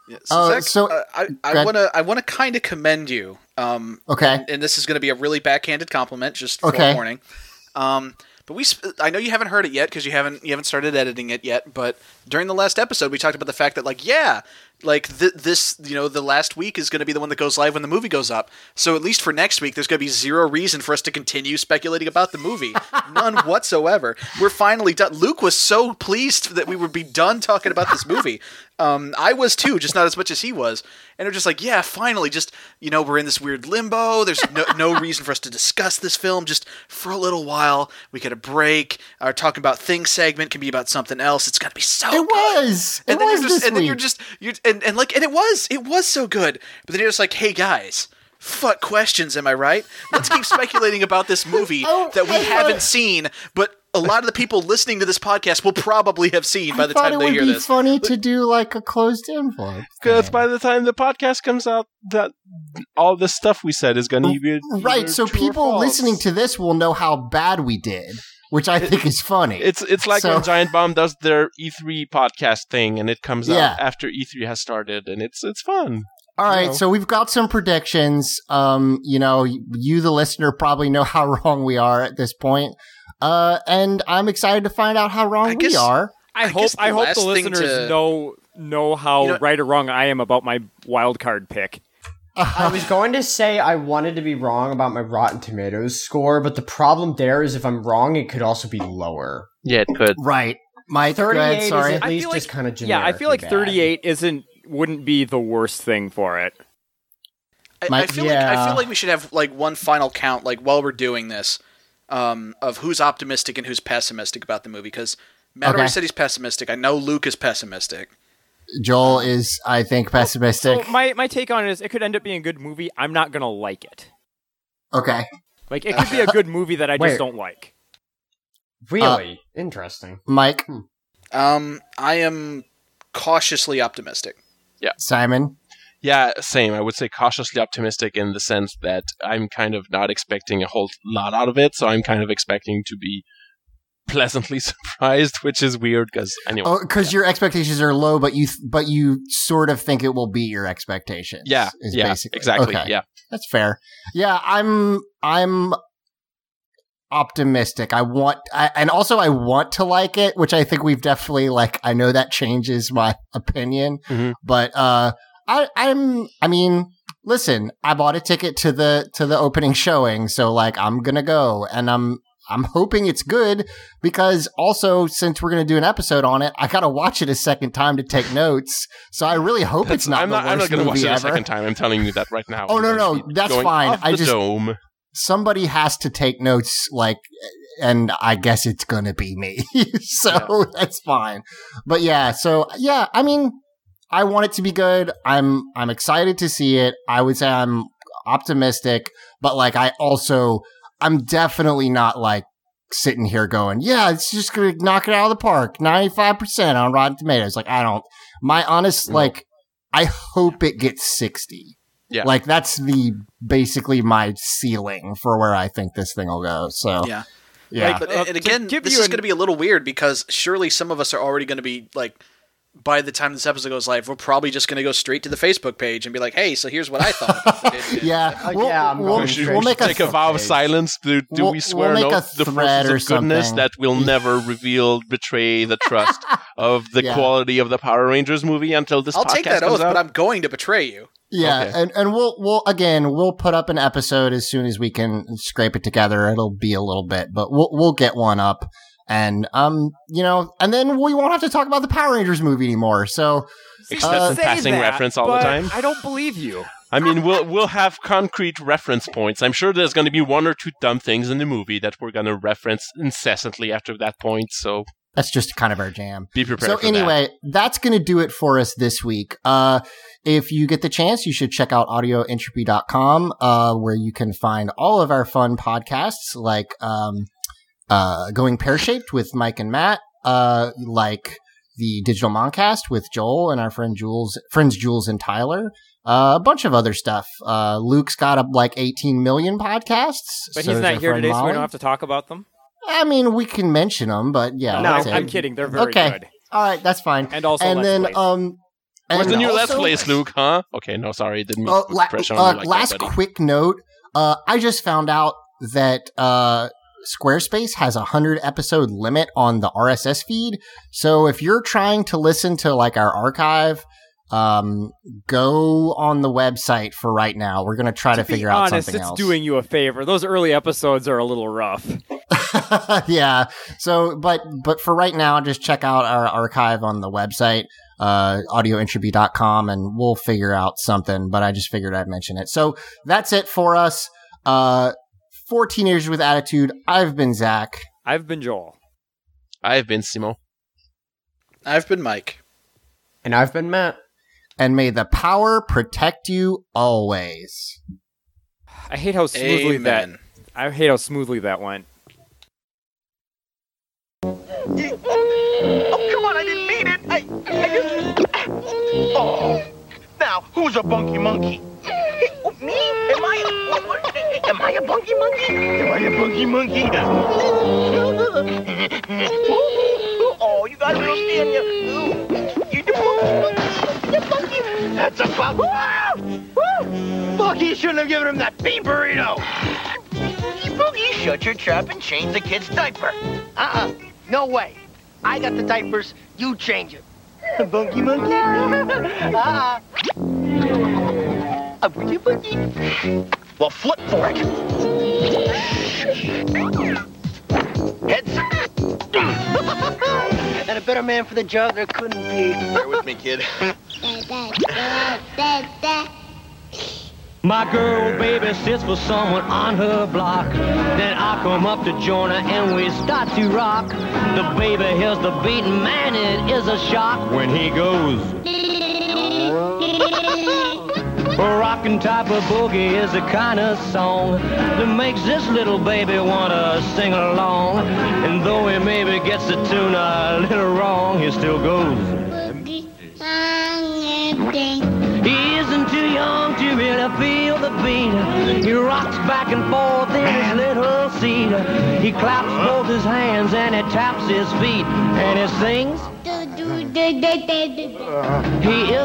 Yeah, Uh, Zach, so- uh, I, I want to I want to kind of commend you. Um, okay. and this is going to be a really backhanded compliment, just Okay. forewarning. Um, but we, sp- I know you haven't heard it yet because you haven't you haven't started editing it yet. But during the last episode, we talked about the fact that like yeah, like th- this you know the last week is going to be the one that goes live when the movie goes up. So at least for next week, there's going to be zero reason for us to continue speculating about the movie, none whatsoever. We're finally done. Luke was so pleased that we would be done talking about this movie. Um, I was too, just not as much as he was. And we're just like, yeah, finally, just you know, we're in this weird limbo. There's no, no reason for us to discuss this film just for a little while. We get a break. Our talking about things segment can be about something else. It's gonna be so It good. was. It And then was you're just, and then you're just, you and, and like, and it was, it was so good. But then you're just like, hey guys, fuck questions, am I right? Let's keep speculating about this movie Oh, that we haven't seen, but a lot of the people listening to this podcast will probably have seen by I the thought time it they would hear be this. funny to do like a closed envelope. Because by the time the podcast comes out, that all the stuff we said is going to be right, so true or people false. listening to this will know how bad we did, which I think is funny. It's it's like So- when Giant Bomb does their E3 podcast thing, and it comes Yeah. out after E3 has started, and it's it's fun. All right, know. so we've got some predictions. Um, you know, you the listener probably know how wrong we are at this point. Uh, and I'm excited to find out how wrong I we are. I, I hope the I hope the listeners to- know know how You know- right or wrong I am about my wild card pick. I was going to say I wanted to be wrong about my Rotten Tomatoes score, but the problem there is if I'm wrong, it could also be lower. Yeah, it could. Right, My go ahead, 38 sorry. is at I least feel like- just kind of generic. Yeah, I feel like 38 isn't wouldn't be the worst thing for it. I, I Mike- feel like I feel like we should have like one final count, like while we're doing this, um, of who's optimistic and who's pessimistic about the movie. Because Matt Okay. already said he's pessimistic. I know Luke is pessimistic. Joel is, I think, pessimistic. So my my take on it is it could end up being a good movie. I'm not gonna like it. okay, Like it could be a good movie that I just don't like. Really interesting. Mike, Um, I am cautiously optimistic. Yeah, Simon. Yeah, same. I would say cautiously optimistic in the sense that I'm kind of not expecting a whole lot out of it, so I'm kind of expecting to be pleasantly surprised, which is weird because anyway. Oh, because your expectations are low, but you but you sort of think it will beat your expectations. yeah, yeah, basically exactly. Okay. Yeah, That's fair. Yeah, I'm I'm optimistic. I want, I, and also I want to like it, which I think we've definitely like. I know that changes my opinion, Mhm. but uh, I, I'm. I mean, listen, I bought a ticket to the to the opening showing, so like I'm gonna go, and I'm I'm hoping it's good because also since we're gonna do an episode on it, I gotta watch it a second time to take notes. So I really hope it's not I'm not. I'm not going to watch it a second time. I'm telling you that right now. Oh, no, no, that's fine. I just- dome. somebody has to take notes like and i guess it's gonna be me so that's fine but yeah so yeah i mean i want it to be good i'm i'm excited to see it i would say i'm optimistic but like i also i'm definitely not like sitting here going yeah it's just gonna knock it out of the park 95% on rotten tomatoes like i don't my honest No. like i hope it gets 60 Yeah. like that's the basically my ceiling for where I think this thing will go. So Yeah. yeah, Like, But Uh, and again, this is an- going to be a little weird because surely some of us are already going to be like, by the time this episode goes live, we're probably just going to go straight to the Facebook page and be like, "Hey, so here's what I thought." yeah, we'll, yeah, I'm we'll, going we'll make a take a vow of silence? Do, do We'll- we swear we'll an make a to the forces of goodness something. that will never reveal, betray the trust of the Yeah. quality of the Power Rangers movie until this I'll podcast take that comes oath, out? but I'm going to betray you. yeah, Okay. and and we'll we'll again we'll put up an episode as soon as we can scrape it together. It'll be a little bit, but we'll we'll get one up. And um, you know, and then we won't have to talk about the Power Rangers movie anymore. So Except Uh, in passing that, reference all the time. I don't believe you. I mean, we'll we'll have concrete reference points. I'm sure there's going to be one or two dumb things in the movie that we're going to reference incessantly after that point. So that's just kind of our jam. be prepared. So for anyway, that's going to do it for us this week. Uh, if you get the chance, you should check out audioentropy.com, uh, where you can find all of our fun podcasts like, um, uh, going pear shaped with Mike and Matt, uh, like the digital moncast with Joel and our friend Jules, friends Jules and Tyler. Uh, a bunch of other stuff. Uh, Luke's got up like 18 million podcasts. But so he's not here friend today, so we don't have to talk about them. I mean, we can mention them, but yeah. No, I'm, kidding. They're very Okay. good. All right, that's fine. And also, and then Plays. um Where's and the new Let's also- Plays, Luke? Huh? Okay, no, sorry, didn't mean Uh, to put la- pressure on uh, you like last that, buddy. quick note, uh, I just found out that uh, Squarespace has a hundred episode limit on the RSS feed. So if you're trying to listen to like our archive, um, go on the website for right now. We're gonna try to, To figure out something it's else. doing you a favor. Those early episodes are a little rough. yeah. So, but but for right now, just check out our archive on the website, uh, audioentropy.com, and we'll figure out something. But I just figured I'd mention it. So that's it for us. Uh, for teenagers with attitude, I've been Zach. I've been Joel. I've been Simo. I've been Mike. And I've been Matt. And may the power protect you always. I hate how smoothly that. I hate how smoothly that went. Oh, come on, I didn't mean it. I, I just... Oh. Now, who's a bunky monkey? Me? Am I a... What, what, am I a bunky monkey? Am I a bunky monkey? oh, you got a little there. You the bunky, the bunky. That's a bunky. Bunky shouldn't have given him that bean burrito. Boogie, shut your trap and change the kid's diaper. Uh-uh. No way. I got the diapers. You change it. Bunky monkey. uh-uh. A boogie boogie. Well, flip for it. Heads. and a better man for the job there couldn't be. Bear with me, kid. My girl baby sits for someone on her block. Then I come up to join her and we start to rock. The baby hears the beat, man, it is a shock when he goes. A rockin' type of boogie is the kind of song that makes this little baby wanna sing along. And though he maybe gets the tune a little wrong, he still goes. Boogie, he isn't too young to really feel the beat. He rocks back and forth in his little seat. He claps both his hands and he taps his feet and he sings. He is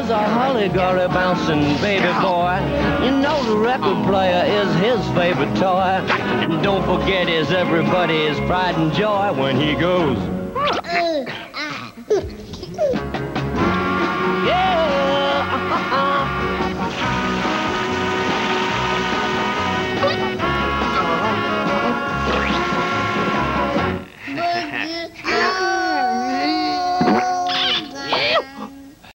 a hollygory bouncing baby boy. You know the record player is his favorite toy. And don't forget is everybody's pride and joy when he goes. yeah.